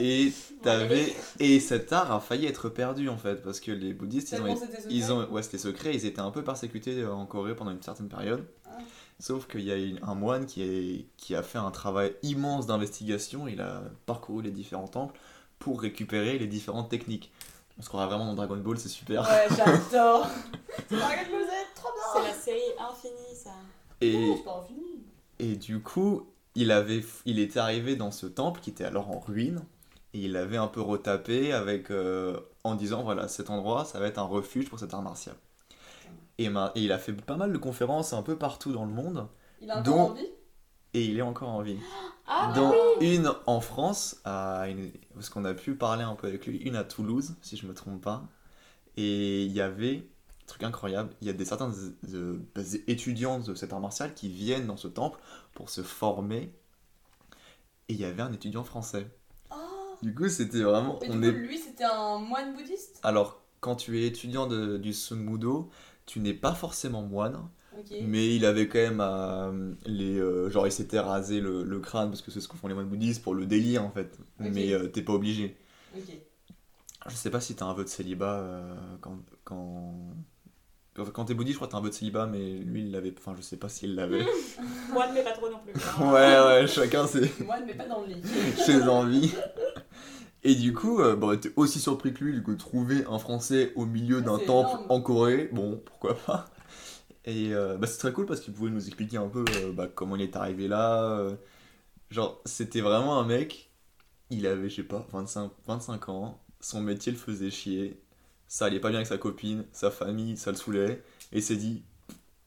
Et, t'avais... et cet art a failli être perdu en fait, parce que les bouddhistes, ils ont, ils ont, ouais, c'était secret, ils étaient un peu persécutés euh, en Corée pendant une certaine période. Ah. Sauf qu'il y a un moine qui, est, qui a fait un travail immense d'investigation, il a parcouru les différents temples pour récupérer les différentes techniques. On se croirait vraiment dans Dragon Ball, c'est super. Ouais, j'adore. c'est Dragon Ball Z, trop bien. C'est la série infinie ça. Et, Non, c'est pas infini. et du coup, il, avait, il était arrivé dans ce temple qui était alors en ruine, et il avait un peu retapé avec, euh, en disant voilà, cet endroit, ça va être un refuge pour cet art martial. Et, ma- et il a fait pas mal de conférences un peu partout dans le monde, Il a encore envie et il est encore en vie. Ah, dont une en France, à une- parce qu'on a pu parler un peu avec lui, une à Toulouse, si je me trompe pas. Et il y avait, truc incroyable, il y a des certains des étudiants de cet art martial qui viennent dans ce temple pour se former. Et il y avait un étudiant français. Oh Du coup, c'était vraiment. Et on du est... coup, lui, c'était un moine bouddhiste? Alors, quand tu es étudiant de- du Sun Mudo, tu n'es pas forcément moine, mais il avait quand même euh, les. euh, genre, il s'était rasé le, le crâne parce que c'est ce que font les moines bouddhistes pour le délire en fait. Mais euh, t'es pas obligé. Je sais pas si t'as un vœu de célibat euh, quand. quand... Quand quand t'es bouddhiste, je crois que t'as un vœu de célibat, mais lui, il l'avait. Enfin, je sais pas s'il l'avait. Moi, mais pas trop non plus. ouais, ouais, chacun ses, Moine, mais pas dans le lit. ses envies. Et du coup, euh, bon, t'es aussi surpris que lui, du coup, trouver un Français au milieu d'un temple énorme. en Corée, bon, pourquoi pas. Et euh, bah, c'est très cool parce qu'il pouvait nous expliquer un peu euh, bah, comment il est arrivé là. euh. genre, c'était vraiment un mec, il avait, je sais pas, 25, 25 ans, son métier le faisait chier, ça allait pas bien avec sa copine, sa famille, ça le saoulait, et s'est dit,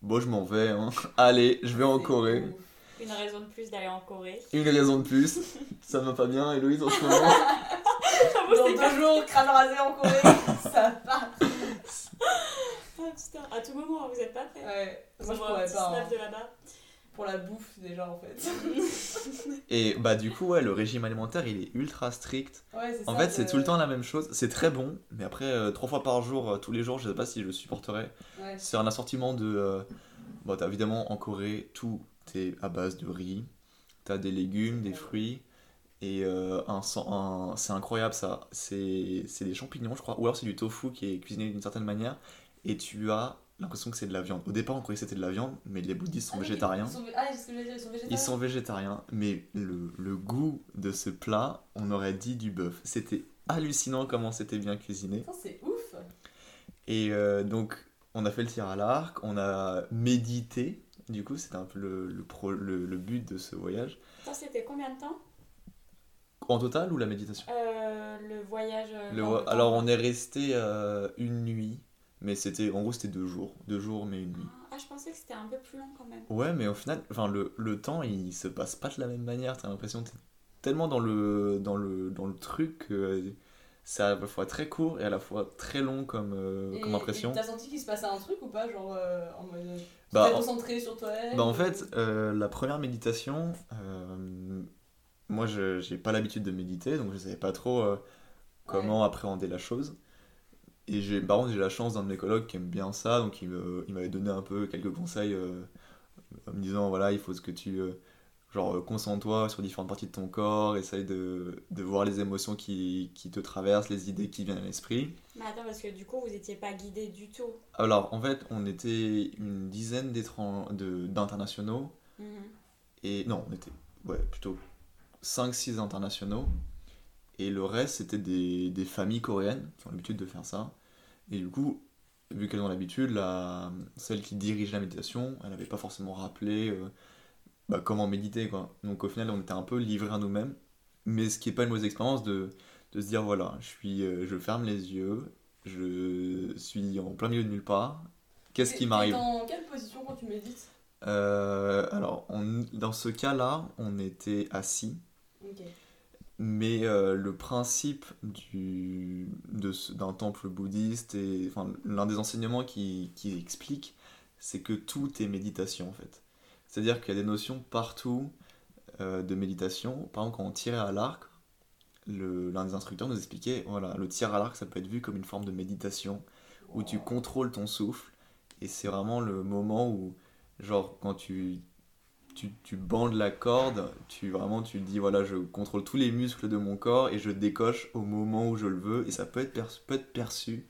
bon, je m'en vais, hein. allez, je vais en Corée. Une raison de plus d'aller en Corée. Une raison de plus, ça va pas bien, Héloïse, en ce moment. Dans deux jours, crâne rasé en Corée, ça part. Ah, putain, à tout moment, vous êtes pas prêts Ouais, moi je pourrais pas. snap hein. de là-bas. Pour la bouffe, déjà en fait. Et bah du coup ouais le régime alimentaire il est ultra strict. Ouais, c'est En ça, fait c'est tout le temps la même chose. C'est très bon mais après euh, trois fois par jour euh, tous les jours je sais pas si je le supporterais. Ouais. C'est un assortiment de euh, bon t'as évidemment en Corée tout à base de riz. T'as des légumes, des fruits et euh, un, un- c'est incroyable ça. C'est des champignons je crois ou alors c'est du tofu qui est cuisiné d'une certaine manière et tu as l'impression que c'est de la viande. Au départ on croyait que c'était de la viande mais les bouddhistes sont Ah, végétariens. Ils sont vé- Ah, c'est ce que j'allais dire, ils sont végétariens. Ils sont végétariens, mais le, le goût de ce plat, on aurait dit du bœuf. C'était hallucinant comment c'était bien cuisiné. C'est ouf. Et euh, donc, on a fait le tir à l'arc, on a médité. Du coup, c'était un peu le, le, pro- le, le but de ce voyage. Attends, c'était combien de temps? En total ou la méditation? Euh, Le voyage. euh, vo- Alors, on est resté euh, une nuit, mais c'était en gros, c'était deux jours. Deux jours, mais une nuit. Ah, je pensais que c'était un peu plus long quand même. Ouais, mais au final, enfin, le, le temps, il se passe pas de la même manière. T'as l'impression que t'es tellement dans le, dans le, dans le truc que c'est à la fois très court et à la fois très long comme, euh, Et- comme impression. T'as senti qu'il se passait un truc ou pas Genre euh, en mode. Bah, Bah, en- concentré sur toi-même Bah, en fait, euh, la première méditation, euh, moi, je j'ai pas l'habitude de méditer, donc je savais pas trop euh, comment appréhender la chose. Et par contre, j'ai la chance d'un de mes collègues qui aime bien ça, donc il me- il m'avait donné un peu quelques conseils euh, en me disant voilà, il faut ce que tu. Genre, euh, concentre-toi sur différentes parties de ton corps, essaye de, de voir les émotions qui, qui te traversent, les idées qui viennent à l'esprit. Mais attends, parce que du coup, vous étiez pas guidé du tout. Alors, en fait, on était une dizaine d'internationaux. Mhm. Et non, on était ouais, plutôt 5-6 internationaux. Et le reste, c'était des, des familles coréennes qui ont l'habitude de faire ça. Et du coup, vu qu'elles ont l'habitude, celle qui dirige la méditation, elle n'avait pas forcément rappelé euh, bah, comment méditer. Quoi. Donc au final, on était un peu livrés à nous-mêmes. Mais ce qui n'est pas une mauvaise expérience de, de se dire voilà, je, suis, euh, je ferme les yeux, je suis en plein milieu de nulle part. Qu'est-ce qui m'arrive dans quelle position quand tu médites? Euh, Alors, on- dans ce cas-là, on était assis. Mais euh, le principe du, d'un temple bouddhiste, et enfin, l'un des enseignements qui, qui explique, c'est que tout est méditation en fait. C'est-à-dire qu'il y a des notions partout euh, de méditation. Par exemple, quand on tirait à l'arc, l'un des instructeurs nous expliquait, voilà, le tir à l'arc, ça peut être vu comme une forme de méditation, où tu contrôles ton souffle, et c'est vraiment le moment où, genre, quand tu tu, bandes la corde, tu vraiment tu dis voilà je contrôle tous les muscles de mon corps et je décoche au moment où je le veux et ça peut être, perçu, peut être perçu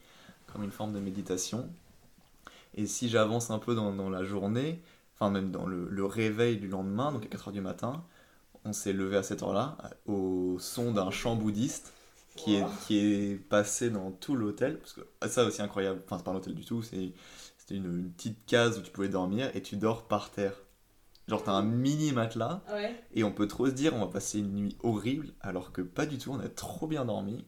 comme une forme de méditation. Et si j'avance un peu dans, dans la journée, enfin même dans le, le réveil du lendemain, donc à 4h du matin, on s'est levé à cette heure-là au son d'un chant bouddhiste qui est, qui est passé dans tout l'hôtel, parce que ah, ça aussi incroyable, enfin c'est pas un hôtel du tout, c'est- c'était une, une petite case où tu pouvais dormir et tu dors par terre. Genre, t'as un mini matelas Ouais. et on peut trop se dire on va passer une nuit horrible alors que pas du tout, on a trop bien dormi.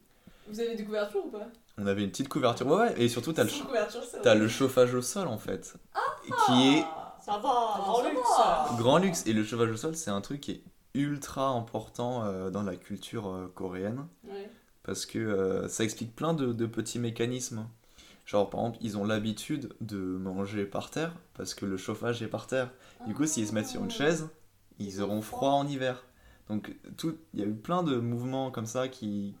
Vous avez des couvertures ou pas? On avait une petite couverture. Ouais, ouais, et surtout, t'as le, t'as le chauffage au sol en fait. Qui est Ah. Ça va, grand ça luxe. va. grand luxe. Et le chauffage au sol, c'est un truc qui est ultra important euh, dans la culture euh, coréenne. Ouais. parce que euh, ça explique plein de, de petits mécanismes. Genre, par exemple, ils ont l'habitude de manger par terre parce que le chauffage est par terre. Du coup, s'ils se mettent sur une chaise, ils auront froid en hiver. Donc, tout, il y a eu plein de mouvements comme ça qui,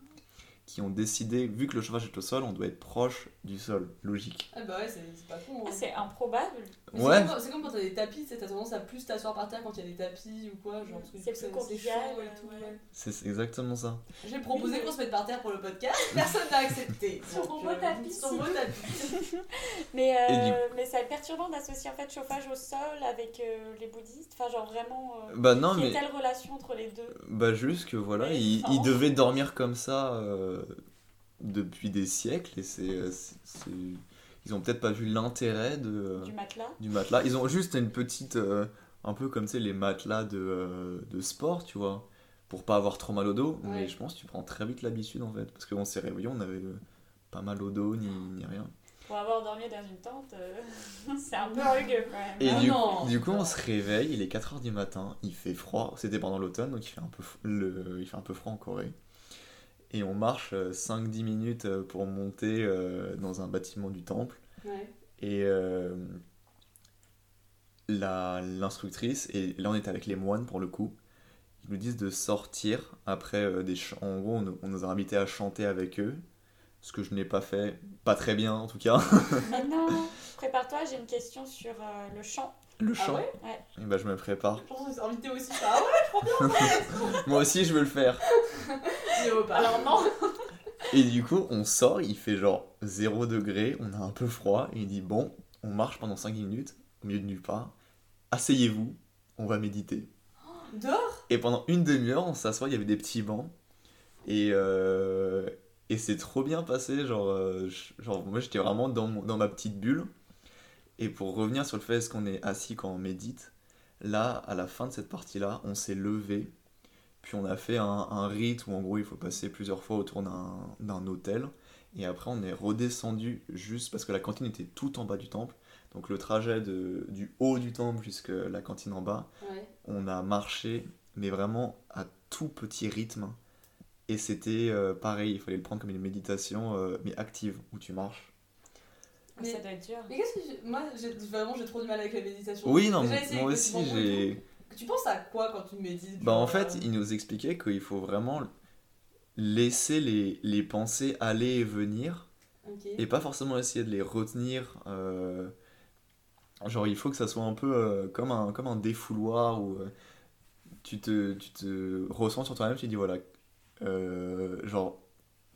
qui ont décidé, vu que le chauffage est au sol, on doit être proche du sol. Logique. Ah bah ouais, c'est pas con. hein. Ah, C'est improbable. Mais c'est Ouais. comme C'est comme quand t'as des tapis, t'as tendance à plus t'asseoir par terre quand il y a des tapis ou quoi. Genre, C'est plus convivial, chaud et tout, ouais. ouais. C'est exactement ça. J'ai proposé qu'on se mette par terre pour le podcast, personne n'a accepté. Sur mon euh, tapis, Sur mon tapis. Mais, euh, du- mais c'est perturbant d'associer en fait chauffage au sol avec euh, les bouddhistes. Enfin, genre vraiment. euh, Bah non, mais telle relation entre les deux. bah juste que voilà, ils, devaient dormir comme ça euh, depuis des siècles et c'est... euh, c'est- Ils ont peut-être pas vu l'intérêt de... euh, Du matelas. du matelas. Ils ont juste une petite. euh, un peu comme tu sais, les matelas de, euh, de sport, tu vois. Pour pas avoir trop mal au dos. Mais je pense que tu prends très vite l'habitude en fait. Parce qu'on s'est réveillé, on avait euh, pas mal au dos ni, ni rien. Pour avoir dormi dans une tente, euh, c'est un peu rugueux quand même. Et Ah du, non. du coup, on se réveille, il est 4h du matin, il fait froid. C'était pendant l'automne, donc il fait, un peu, le, il fait un peu froid en Corée. Et on marche euh, 5-10 minutes euh, pour monter euh, dans un bâtiment du temple. Ouais. Et euh, l'instructrice, et là on est avec les moines pour le coup, ils nous disent de sortir après euh, des chants. En gros, on, nous- on nous a invités à chanter avec eux, ce que je n'ai pas fait, pas très bien en tout cas. Mais non, prépare-toi, j'ai une question sur euh, le chant. Le Ah chant, ouais et ben, je me prépare. Je pense invité aussi. Ah ouais, Moi aussi, je veux le faire. Alors non, Et du coup, on sort, il fait genre 0 degré, on a un peu froid, et il dit Bon, on marche pendant 5 minutes, au milieu de nulle part, asseyez-vous, on va méditer. Dehors? Et pendant une demi-heure, on s'assoit, il y avait des petits bancs. Et, euh, et c'est trop bien passé. Genre, euh, je- genre moi, j'étais vraiment dans, mon- dans ma petite bulle. Et pour revenir sur le fait est-ce qu'on est assis quand on médite, là, à la fin de cette partie-là, on s'est levé. Puis on a fait un, un rite où en gros il faut passer plusieurs fois autour d'un d'un hôtel. Et après on est redescendu juste parce que la cantine était tout en bas du temple. Donc le trajet de, du haut du temple jusqu'à la cantine en bas, Ouais. on a marché, mais vraiment à tout petit rythme. Et c'était euh, pareil, il fallait le prendre comme une méditation, euh, mais active, où tu marches. Mais- ça doit être dur. Mais qu'est-ce que Moi, j'ai- vraiment, j'ai trop du mal avec la méditation. Oui, non, moi aussi j'ai. Tu penses à quoi quand tu médites Bah en genre, fait, euh, il nous expliquait qu'il faut vraiment laisser les, les pensées aller et venir, et pas forcément essayer de les retenir. euh, Genre, il faut que ça soit un peu euh, comme, un, comme un défouloir où euh, tu, te, tu te ressens sur toi-même, tu te dis voilà, euh, genre,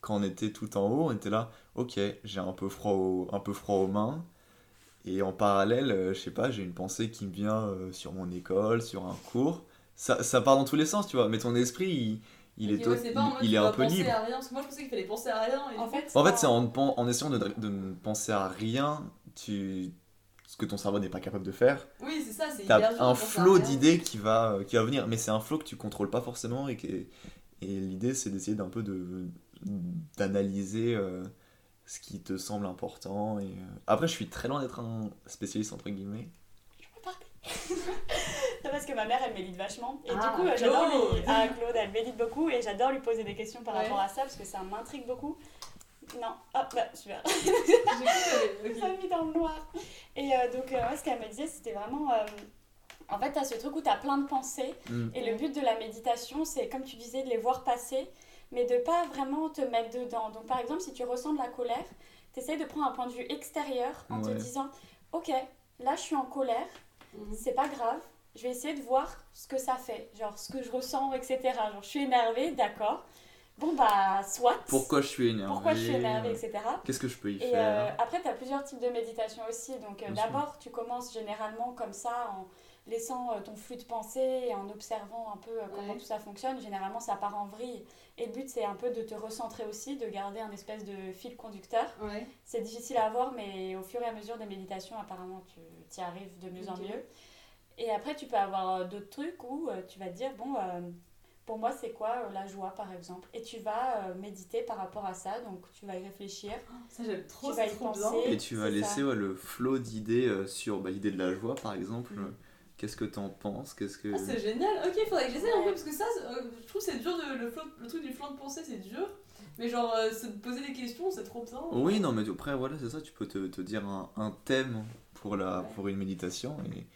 quand on était tout en haut, on était là, ok, j'ai un peu froid, au- un peu froid aux mains. Et en parallèle, euh, je sais pas, j'ai une pensée qui me vient euh, sur mon école, sur un cours. Ça, ça part dans tous les sens, tu vois, mais ton esprit, il, est, ouais, c'est pas en il, mode il tu est un peu penser libre. à rien, parce que moi je pensais qu'il fallait penser à rien. Et En fait, En fait, c'est en, en essayant de, de ne penser à rien, tu, ce que ton cerveau n'est pas capable de faire, Oui, c'est ça, c'est hyper un flot d'idées qui va, euh, qui va venir. Mais c'est un flot que tu contrôles pas forcément et, que- et l'idée c'est d'essayer d'un peu de d'analyser euh, ce qui te semble important. Et, euh, Après, je suis très loin d'être un spécialiste entre guillemets. C'est parce que ma mère elle médite vachement. Et Ah, du coup, euh, j'adore lui... Ah, Claude, elle médite beaucoup et j'adore lui poser des questions par Ouais. rapport à ça parce que ça m'intrigue beaucoup. Non, hop, bah, super. Ça ok. mis dans le noir. Et euh, donc, euh, ce qu'elle me disait, c'était vraiment. euh, en fait, tu as ce truc où tu as plein de pensées. Mm. Et le but de la méditation, c'est, comme tu disais, de les voir passer, mais de pas vraiment te mettre dedans. Donc, par exemple, si tu ressens de la colère, tu essaies de prendre un point de vue extérieur en te disant Ok, là, je suis en colère, Mhm. c'est pas grave. Je vais essayer de voir ce que ça fait, genre ce que je ressens, etc. Genre, je suis énervée, d'accord. Bon, bah, soit. Pourquoi je suis énervé Pourquoi je suis énervée, etc. Qu'est-ce que je peux y Et euh, faire après, tu as plusieurs types de méditation aussi. Donc, euh, d'abord, tu commences généralement comme ça, en laissant euh, ton flux de pensée et en observant un peu euh, comment Ouais. tout ça fonctionne. Généralement, ça part en vrille. Et le but, c'est un peu de te recentrer aussi, de garder un espèce de fil conducteur. Ouais. C'est difficile à avoir, mais au fur et à mesure des méditations, apparemment, tu y arrives de mieux en mieux. Et après, tu peux avoir euh, d'autres trucs où euh, tu vas te dire, bon, euh, pour moi, c'est quoi euh, la joie, par exemple? Et tu vas euh, méditer par rapport à ça, donc tu vas y réfléchir. Ça, j'aime trop, Tu vas y trop bien. penser. Et tu vas laisser ouais, le flot d'idées euh, sur bah, l'idée de la joie, par exemple. Mm. Qu'est-ce que t'en penses Qu'est-ce que... Ah, c'est génial. Ok, faudrait que j'essaie un peu Ouais. parce que ça, euh, je trouve que c'est dur de, le, flot- le truc du flanc de pensée, c'est dur. Mais genre, euh, se poser des questions, c'est trop bien. Oui, non, mais après, voilà, c'est ça. Tu peux te, te dire un, un thème pour, la, Ouais. pour une méditation et,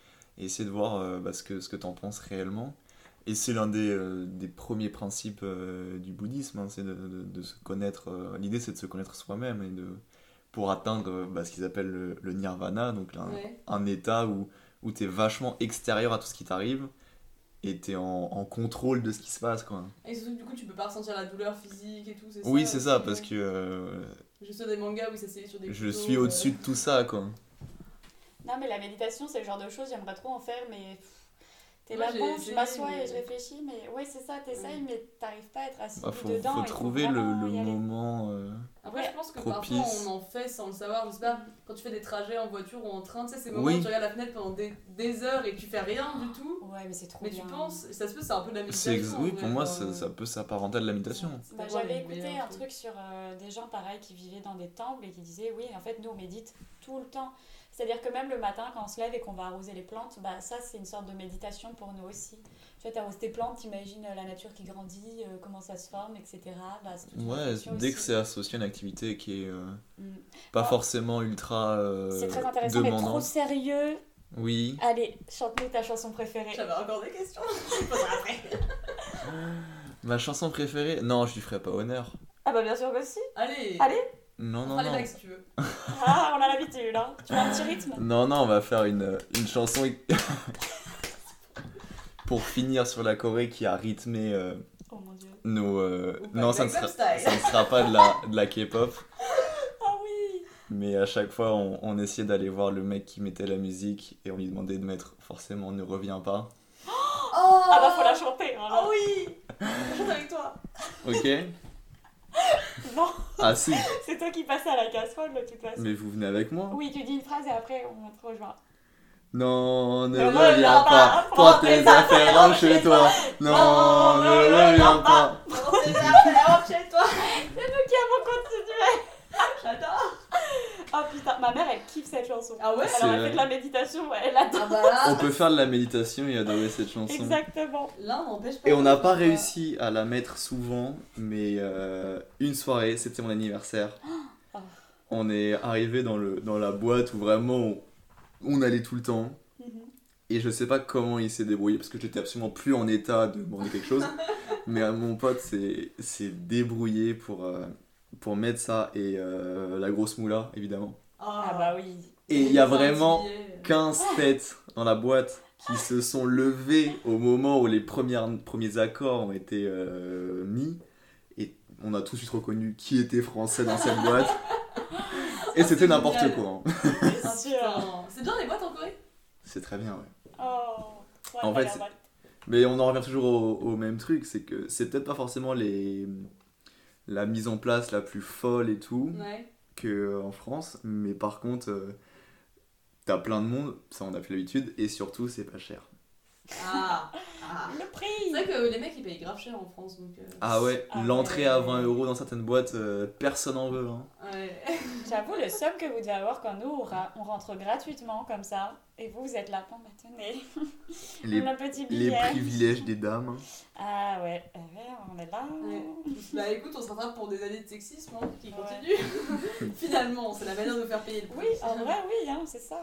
et essayer de voir euh, bah, ce que, ce que t'en penses réellement. Et c'est l'un des, euh, des premiers principes euh, du bouddhisme, hein, c'est de, de- de se connaître. euh, L'idée, c'est de se connaître soi-même et de pour atteindre bah, ce qu'ils appellent le, le nirvana, donc un, Ouais. un état où, où tu es vachement extérieur à tout ce qui t'arrive et tu es en, en contrôle de ce qui se passe. Quoi. Et surtout, du coup, tu peux pas ressentir la douleur physique et tout, c'est ça Oui, c'est ça, parce que euh, Je suis des mangas où ça s'est sur des je couteaux, suis euh, au-dessus de tout ça. Quoi. Non, mais la méditation, c'est le genre de choses, j'aimerais trop en faire, mais pff, t'es là, bon, je m'assois mais- et je réfléchis, mais ouais, c'est ça, t'essayes, mais t'arrives pas à être assis Bah, faut, dedans. faut trouver le, vraiment le aller. moment. euh, Après, Ouais. je pense que Propice. parfois on en fait sans le savoir. Je sais pas, quand tu fais des trajets en voiture ou en train, tu sais, ces moments Oui. où tu regardes la fenêtre pendant des, des heures et que tu fais rien du tout. Ouais, mais c'est trop Mais bien. tu penses, ça se peut, c'est un peu de la méditation. ex- oui, pour moi, ça, euh, ça peut s'apparenter à de la méditation. Bah, J'avais écouté un truc sur euh, des gens pareils qui vivaient dans des temples et qui disaient oui, en fait, nous on médite tout le temps. C'est-à-dire que même le matin, quand on se lève et qu'on va arroser les plantes, bah, ça c'est une sorte de méditation pour nous aussi. Tu vois, t'arroses tes plantes, t'imagines euh, la nature qui grandit, euh, comment ça se forme, etc. Bah, Ouais, dès que c'est associé à une activité qui est euh, Mm. pas forcément ultra euh, C'est très intéressant, mais trop sérieux. Oui. Allez, chante-nous ta chanson préférée. J'avais encore des questions. Je poserai après. Ma chanson préférée Non, je lui ferai pas honneur. Ah bah bien sûr que si. Allez, Allez. Non, on non, fera les non. blagues si tu veux. Ah, on a l'habitude, hein. Tu veux un petit rythme? Non, non, on va faire une, une chanson pour finir sur la Corée qui a rythmé euh, Oh mon dieu. nos. euh, Ou pas, Non, ça ne, Gangnam sera, Style. ça ne sera pas de la, de la K-pop, Ah oui mais à chaque fois on, on essayait d'aller voir le mec qui mettait la musique et on lui demandait de mettre forcément Ne reviens pas. Oh Ah bah faut la chanter. Hein, Ah oui Je chante avec toi. Ok Non, Ah si, c'est toi qui passais à la casserole de toute façon. mais vous venez avec moi Oui, tu dis une phrase et après on te rejoint. Non, ne reviens pas, prends tes affaires, chez toi. Non, ne reviens pas. Prends tes affaires, chez toi. C'est nous qui avons continué. J'adore. Oh putain, ma mère elle kiffe cette chanson. Ah ouais Alors elle fait de la méditation, ouais, elle adore. Ah bah On peut faire de la méditation et adorer cette chanson. Exactement. l'un n'empêche pas. Et on n'a pas réussi à la mettre souvent, mais euh, une soirée, c'était mon anniversaire. Oh. On est arrivé dans, le, dans la boîte où vraiment on, on allait tout le temps. Mhm. Et je sais pas comment il s'est débrouillé parce que j'étais absolument plus en état de demander quelque chose. mais euh, mon pote s'est s'est débrouillé pour, euh, pour mettre ça et euh, la grosse moula, évidemment. Ah bah oui. Et il y a vraiment tu y es. 15 têtes dans la boîte qui se sont levées au moment où les premières, premiers accords ont été euh, mis. Et on a tout de suite reconnu qui était français dans cette boîte. Et c'était n'importe quoi. hein. C'est Ah, bien les boîtes en Corée? C'est très bien, ouais. Oh. Ouais, En fait. Mais on en revient toujours au, au même truc, c'est que c'est peut-être pas forcément les, la mise en place la plus folle et tout Ouais. qu'en France, mais par contre, euh, t'as plein de monde, ça on a plus l'habitude, et surtout c'est pas cher. Ah. ah. Le C'est prix vrai que les mecs ils payent grave cher en France donc. euh, Ah ouais, Ah l'entrée ouais. à 20 euros dans certaines boîtes, euh, personne en veut. Hein. Ouais. J'avoue le somme que vous devez avoir quand nous on rentre gratuitement comme ça et vous vous êtes là, bon bah tenez, Les, le petit les privilèges des dames. hein. Ah ouais, euh, ouais, on est là. Ouais. Bah écoute, on se rattrape pour des années de sexisme hein, qui Ouais. continuent. Finalement, c'est la manière de nous faire payer le Oui, prix. en vrai oui, hein, c'est ça.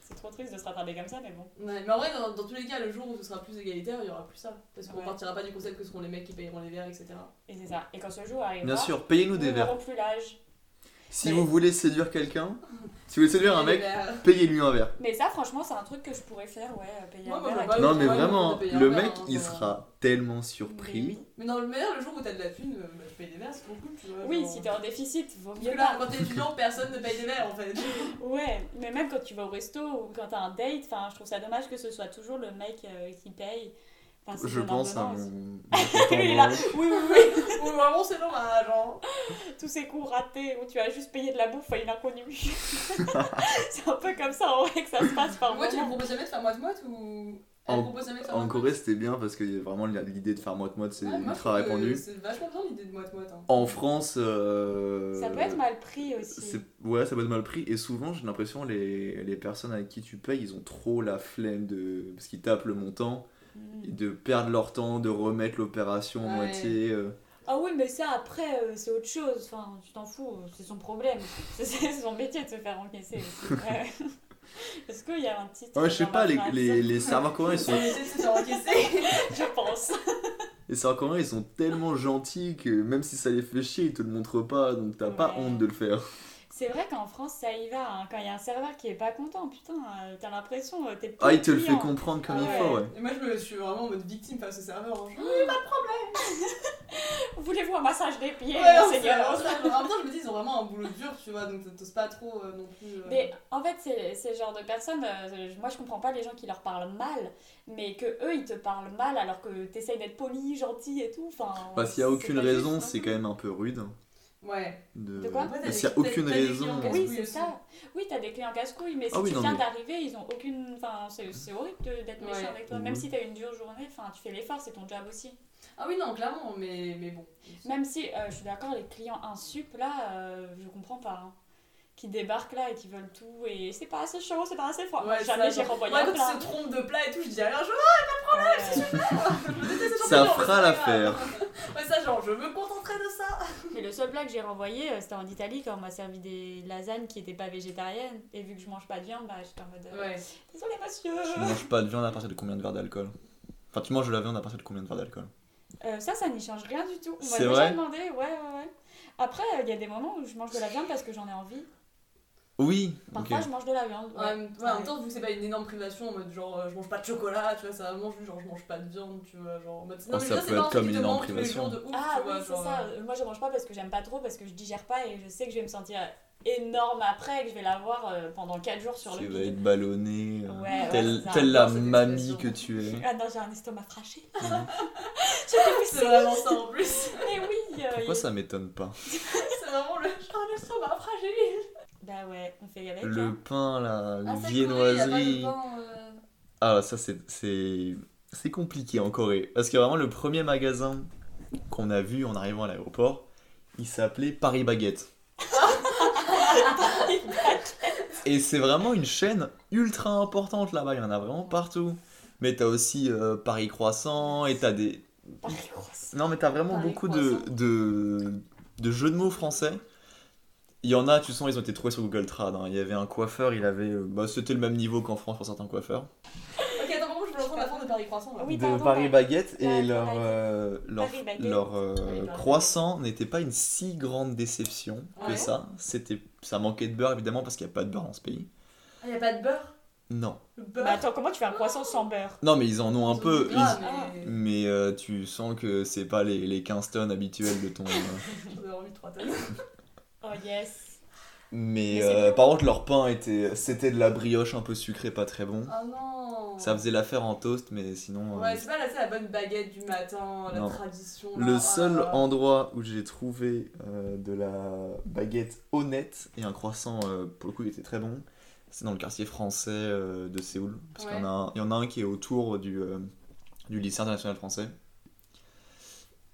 C'est trop triste de se rattraper comme ça, mais bon. Ouais, mais en vrai, dans, dans tous les cas, le jour où ce sera plus égalitaire, il y aura plus ça. Parce qu'on Ouais. partira pas du concept que ce seront les mecs qui payeront les verres, etc. Et c'est ça. Et quand ce jour arrivera, Bien sûr, payez-nous nous des verres. plus l'âge. Si Mais- vous voulez séduire quelqu'un, si vous voulez séduire un mec, verres. payez-lui un verre. Mais ça, franchement, c'est un truc que je pourrais faire, ouais, payer Moi, un verre pas Non oui, mais vraiment, payer le mec hein, il sera tellement Mais surpris. oui. Mais dans le meilleur, le jour où t'as de la thune, euh, bah, je paye des verres, c'est trop cool, tu vois. Oui, genre. si t'es en déficit, vaut Parce mieux que là, pas. quand t'es étudiant, personne ne paye des verres en fait. Ouais, mais même quand tu vas au resto ou quand t'as un date, enfin, je trouve ça dommage que ce soit toujours le mec euh, qui paye. Enfin, Je pense à mon. Oui, oui, oui. Ou vraiment c'est dommage, hein. Tous ces coups ratés où tu as juste payé de la bouffe à une inconnue. c'est un peu comme ça en vrai que ça se passe par Moi, tu lui proposes jamais de faire moite-moite ou. Elle En- En Corée, c'était bien parce que vraiment l'idée de faire moite-moite, c'est je ultra répandu. C'est vachement bien l'idée de moite-moite. Hein. En France. euh, Ça peut être mal pris aussi. Ouais, ça peut être mal pris. Et souvent, j'ai l'impression les, les personnes avec qui tu payes, ils ont trop la flemme de. Parce qu'ils tapent le montant, de perdre leur temps, de remettre l'opération en Ouais. moitié. euh. Ah oui, mais ça après, euh, c'est autre chose. Enfin, tu t'en fous, euh, c'est son problème. C'est son métier de se faire encaisser aussi. Ouais. Est-ce qu'il y a un titre Ouais, je sais dans pas, les, les, les serveurs coréens, ils Son sont. Je pense. les serveurs coréens, ils sont tellement gentils que même si ça les fait chier, ils te le montrent pas, donc t'as pas honte de le faire. C'est vrai qu'en France, ça y va. hein. Quand il y a un serveur qui est pas content, putain, euh, t'as l'impression, euh, t'es Ah, il te le client. fait comprendre comme Ah il ouais. faut, ouais. Et moi, je me suis vraiment en mode victime face au serveur. hein. Voulez-vous un massage des pieds, Ouais, c'est- En même temps, je me dis, ils ont vraiment un boulot dur, tu vois, donc t'oses pas trop euh, non plus. euh, Mais en fait, c'est le genre de personnes, euh, moi je comprends pas les gens qui leur parlent mal, mais que eux ils te parlent mal alors que t'essayes d'être poli, gentil et tout. Enfin, Parce qu'il y a aucune pas raison, non c'est quand même un peu rude. Ouais. De, De quoi Après, t'as Parce des- qu'il y a aucune des raison. Oui, c'est ça. Oui, t'as des clients casse-couilles, mais si Ah oui, tu non, viens mais- d'arriver, ils ont aucune. Enfin, c'est c'est horrible d'être méchant Ouais. avec toi. Mhm. Même si t'as une dure journée, enfin, tu fais l'effort, c'est ton job aussi. Ah oui, non, clairement, mais, mais bon. Même si, euh, je suis d'accord, les clients insup, là, euh, je comprends pas. hein. Qui débarquent là et qui veulent tout, et c'est pas assez chaud, c'est pas assez froid. Ouais, Jamais ça, j'ai renvoyé Moi, un quand ils se trompent de plat et tout, je dis rien, je Ouais. je déteste les Ça champignons, fera mais c'est pas l'affaire. Ouais, ça, genre, je me contenterai de ça. Mais le seul plat que j'ai renvoyé, euh, c'était en Italie quand on m'a servi des lasagnes qui étaient pas végétariennes. Et vu que je mange pas de viande, bah j'étais en mode. euh, Ouais. Désolé monsieur Tu manges pas de viande à partir de combien de verres d'alcool? Enfin, tu manges de la viande à partir de combien de verres d'alcool? Euh, Ça, ça n'y change rien du tout. On m'a C'est déjà demandé, ouais, ouais, ouais. Après, euh, il y a des moments où je mange de la viande parce que j'en ai envie. Oui. Parfois, je mange de la viande. Ouais, Ouais, en même- ouais, ça en même temps, vu que c'est pas une énorme privation en mode genre euh, je mange pas de chocolat, tu vois, ça juste genre je mange pas de viande, tu vois, genre en mode. Oh, ça mais peut c'est pas un être comme une énorme privation. de ouf, Ah tu oui, c'est ça. euh, Moi, je mange pas parce que j'aime pas trop, parce que je digère pas et je sais que je vais me sentir énorme après et que je vais l'avoir euh, pendant 4 jours sur Tu le vas bide. être ballonné, euh, Ouais, ouais, telle, ça. telle la mamie que tu es. Ah non, j'ai un estomac fraché. C'est vraiment ça en plus. Mais oui Pourquoi ça m'étonne pas C'est vraiment le genre le estomac fragile. Bah ouais, on fait avec. Le hein. pain, la Ah, c'est viennoiserie. Corée, y a pas de pain, euh, Ah, ça, c'est- c'est c'est compliqué en Corée. Parce que vraiment, le premier magasin qu'on a vu en arrivant à l'aéroport, il s'appelait Paris Baguette. Et c'est vraiment une chaîne ultra importante là-bas, il y en a vraiment partout. Mais t'as aussi euh, Paris Croissant et t'as des. Paris grosse. Non, mais t'as vraiment Paris beaucoup de, Croissant. de, de jeux de mots français. Il y en a, tu sens, ils ont été trouvés sur Google Trad. hein. Il y avait un coiffeur, il avait. euh, Bah, C'était le même niveau qu'en France pour certains coiffeurs. Ok, attends, par contre, je veux entendre la fin de Paris Croissant là. Oui, de pardon, Paris. Baguette et Ouais, leur, Paris euh, leur, Paris Baguette. leur euh, Oui, Paris croissant n'était pas une si grande déception que Ouais. ça. C'était, ça manquait de beurre évidemment parce qu'il n'y a pas de beurre dans ce pays. Ah, y a pas de beurre? Non. Le beurre? Bah attends, comment tu fais un croissant sans beurre? Non mais ils en ont un peu. Mais euh, tu sens que c'est pas les, les 15 tonnes habituelles de ton. euh, j'en ai envie de 3 tonnes. Oh yes. Mais euh, par contre leur pain était, c'était de la brioche un peu sucrée, pas très bon. Ah non Ça faisait l'affaire en toast, mais sinon. euh, Ouais, c'est pas là, c'est la bonne baguette du matin, la Non. tradition. là. Le Ah seul là. endroit où j'ai trouvé euh, de la baguette honnête et un croissant, pour le coup, il était très bon, c'est dans le quartier français de Séoul. Parce qu'il y, en a un- il y en a un qui est autour du, du lycée international français.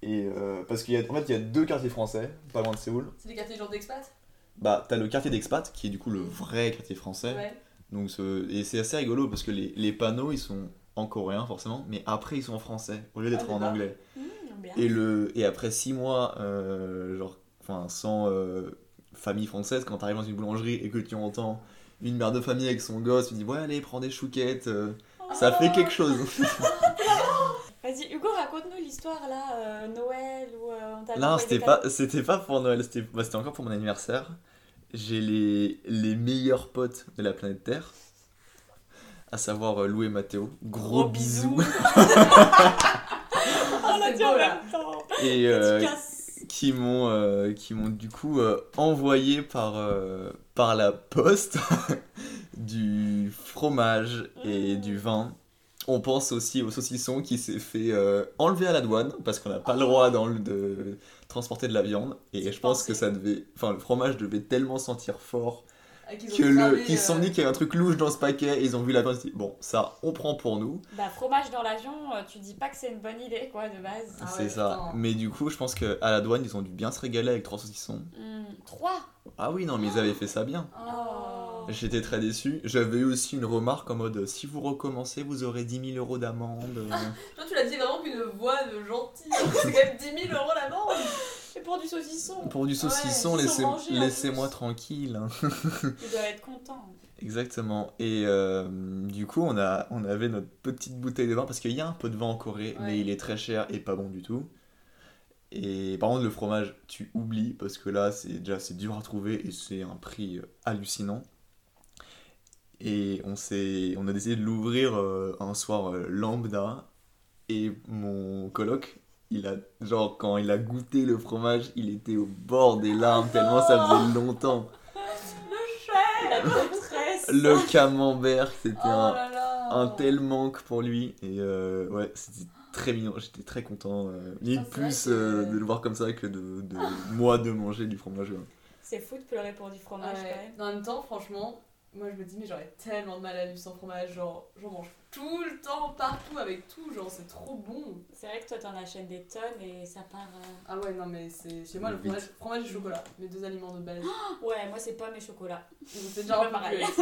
Et euh, parce qu'en fait, il y a deux quartiers français, pas loin de Séoul. C'est des quartiers genre d'expat? Bah, t'as le quartier d'expat, qui est du coup le vrai quartier français. Ouais. Donc, ce- et c'est assez rigolo parce que les, les panneaux, ils sont en coréen forcément, mais après, ils sont en français, au lieu d'être Ah, en anglais. Mmh. Et, le, et après six mois, euh, genre, enfin, sans euh, famille française, quand t'arrives dans une boulangerie et que tu entends une mère de famille avec son gosse, tu dis ouais allez prends des chouquettes, euh, ça fait quelque chose. Vas-y, Hugo, raconte-nous l'histoire là, euh, Noël ou euh, on t'a non, c'était pas, c'était pas pour Noël, c'était, bah, c'était encore pour mon anniversaire. J'ai les, les meilleurs potes de la planète Terre, à savoir euh, Lou et Mathéo. Gros, Gros bisous. bisous. On l'a dit en même temps. Et euh, qui m'ont qui m'ont du coup envoyé par par la poste du fromage et Mmh. du vin On pense aussi au saucisson qui s'est fait euh, enlever à la douane parce qu'on n'a pas le droit dans le- de transporter de la viande. Et je pense que ça devait. Enfin, le fromage devait tellement sentir fort Ah, qu'ils le qu'ils se sont euh, dit qu'il y avait un truc louche dans ce paquet. Et ils ont vu la viande. Ils se sont dit, bon, ça, on prend pour nous. Bah, fromage dans l'avion, euh, tu dis pas que c'est une bonne idée, quoi, de base. Ah c'est ouais, ça. putain. Mais du coup, je pense qu'à la douane, ils ont dû bien se régaler avec trois saucissons. Hmm, Trois? Ah oui, non, mais ils avaient fait ça bien. Oh. J'étais très déçu. J'avais eu aussi une remarque en mode si vous recommencez, vous aurez 10 000 euros d'amende. Toi, tu l'as dit vraiment qu'une voix de gentil. C'est quand même 10 000 euros l'amende. Et pour du saucisson Pour du saucisson, laissez- laissez-moi tranquille. Tu dois être content. Exactement. Et euh, du coup, on, a, on avait notre petite bouteille de vin parce qu'il y a un peu de vin en Corée, Ouais. mais il est très cher et pas bon du tout. Et par contre, le fromage, tu oublies parce que là, c'est déjà c'est dur à trouver et c'est un prix euh, hallucinant. Et on, s'est, on a décidé de l'ouvrir euh, un soir euh, lambda. Et mon coloc, il a, genre, quand il a goûté le fromage, il était au bord des larmes tellement ça faisait longtemps. La détresse Le camembert, c'était Oh un, là là. un tel manque pour lui. Et euh, ouais, c'était très mignon. J'étais très content. Euh, limite Ah, plus que- euh, de le voir comme ça que de, de moi de manger du fromage. ouais. C'est fou de pleurer pour du fromage, Ouais. quand même. En même temps, franchement, moi je me dis, mais j'aurais tellement de mal à vivre sans fromage. Genre, j'en mange tout le temps, partout, avec tout. Genre, c'est trop bon. C'est vrai que toi, t'en achètes des tonnes et ça part... euh, Ah ouais, non, mais c'est chez moi le fromage, fromage et chocolat, mes deux aliments de base. Ouais, moi, c'est pommes et chocolat. Donc, c'est déjà un pareil.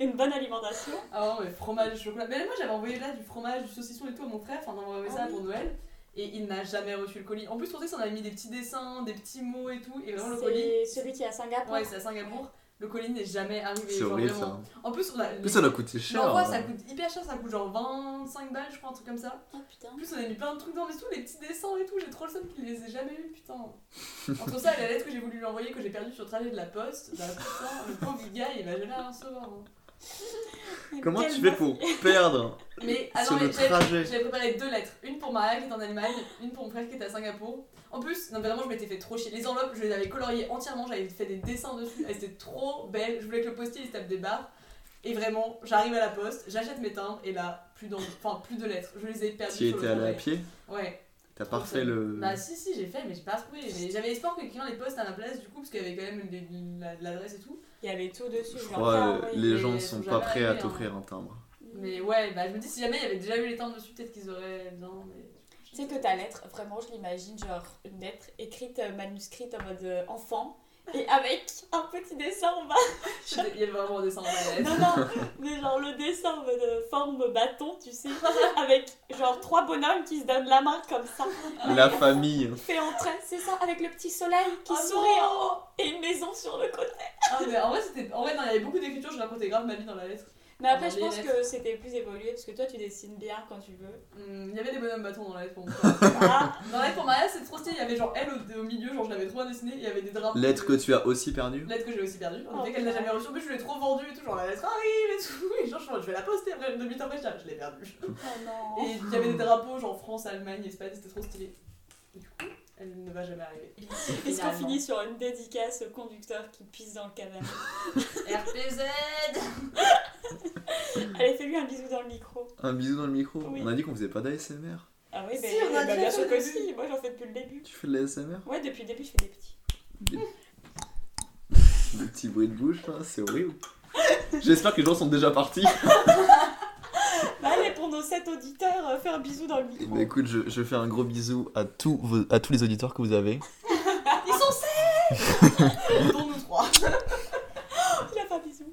Une bonne alimentation. Ah non, mais fromage et chocolat. Mais moi j'avais envoyé là du fromage, du saucisson et tout à mon frère, enfin on envoyé Ah ça oui. pour Noël. Et il n'a jamais reçu le colis. En plus, pour ça, on avait mis des petits dessins, des petits mots et tout. Et vraiment, le colis, C'est celui qui est à Singapour. ouais, c'est à Singapour. Le colis n'est jamais arrivé. C'est horrible vraiment. ça. En plus, on a. En plus, ça doit coûter cher. L'envoi, hein. ça coûte hyper cher, ça coûte genre 25 balles, je crois, un truc comme ça. Oh putain. En plus, on a mis plein de trucs dans, mais tous les petits dessins et tout, j'ai trop le seum qu'il les ait jamais eu, putain. Entre ça et la lettre que j'ai voulu lui envoyer, que j'ai perdue sur le trajet de la poste, bah putain, le pauvre gars, il va jamais la recevoir. hein. Comment tu fais pour perdre Mais trajet j'avais préparé deux lettres. Une pour Maria qui est en Allemagne, une pour mon frère qui est à Singapour. En plus, non, vraiment, je m'étais fait trop chier. Les enveloppes, je les avais coloriées entièrement, j'avais fait des dessins dessus. Elles étaient trop belles. Je voulais que le postier il se tape des barres. Et vraiment, j'arrive à la poste, j'achète mes timbres et là, plus, enfin, plus de lettres. Je les ai perdues. Tu sur le étais allé à pied Ouais. T'as pas refait le. Bah si si j'ai fait mais j'ai pas trouvé. Mais j'avais espoir que quelqu'un les poste à ma place du coup parce qu'il y avait quand même l'adresse et tout. Il y avait tout dessus. Je crois euh, ouais. les gens sont sont pas prêts à arrivés, t'offrir un timbre. Mais ouais bah je me dis si jamais il y avait déjà eu les timbres dessus peut-être qu'ils auraient bien. Mais... Tu sais que ta lettre, vraiment, je l'imagine, genre une lettre écrite, euh, manuscrite en mode euh, enfant, et avec un petit dessin en bas. Il y avait vraiment un dessin en ma lettre. Non, non, mais genre le dessin en mode euh, forme bâton, tu sais, avec genre trois bonhommes qui se donnent la main comme ça. La famille. Fait en trait, c'est ça, avec le petit soleil qui Oh sourit en haut, et une maison sur le côté. Ah mais en vrai c'était en vrai non il y avait beaucoup d'écriture je racontais grave ma vie dans la lettre. Mais après, je pense que c'était plus évolué, parce que toi, tu dessines bien quand tu veux. Hum, Il y avait des bonhommes bâtons dans la lettre pour. Ah, Dans la lettre pour Maria c'est trop stylé il y avait genre elle au, au milieu genre je l'avais trop bien dessinée il y avait des drapeaux. Lettre que tu as aussi perdue Lettre que j'ai aussi perdue, on Oh, dirait qu'elle l'a putain. jamais reçue, en plus je l'ai trop vendue et tout, genre la lettre arrive et tout, et genre je vais la poster après, je dis, ah, je l'ai perdue. oh non. Et il y avait des drapeaux genre France, Allemagne, Espagne, c'était trop stylé. Et du coup, elle ne va jamais arriver. Est-ce qu'on finit sur une dédicace au conducteur qui pisse dans le caverne RPZ Allez, fais-lui un bisou dans le micro. Un bisou dans le micro? Oui. On a dit qu'on faisait pas d'ASMR. Ah oui, Si, mais on a bah, bien sûr que si, moi j'en fais depuis le début. Tu fais de l'ASMR Ouais, depuis le début, je fais des petits. Des petits bruits de bouche, là, c'est horrible. J'espère que les gens sont déjà partis. Nos 7 auditeurs, euh, fais un bisou dans le Eh micro. ben, écoute, je, je fais un gros bisou à tous, vos- à tous les auditeurs que vous avez. Ils sont safe Dont nous trois. Il a un bisou.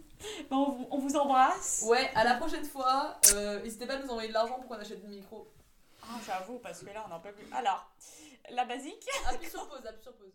Bah, on, vous, on vous embrasse. Ouais, à la prochaine fois, euh, n'hésitez pas à nous envoyer de l'argent pour qu'on achète des micros. Ah, J'avoue, parce que là, on n'en peut plus. Alors, la basique. Appuie sur pause, appuie sur pause.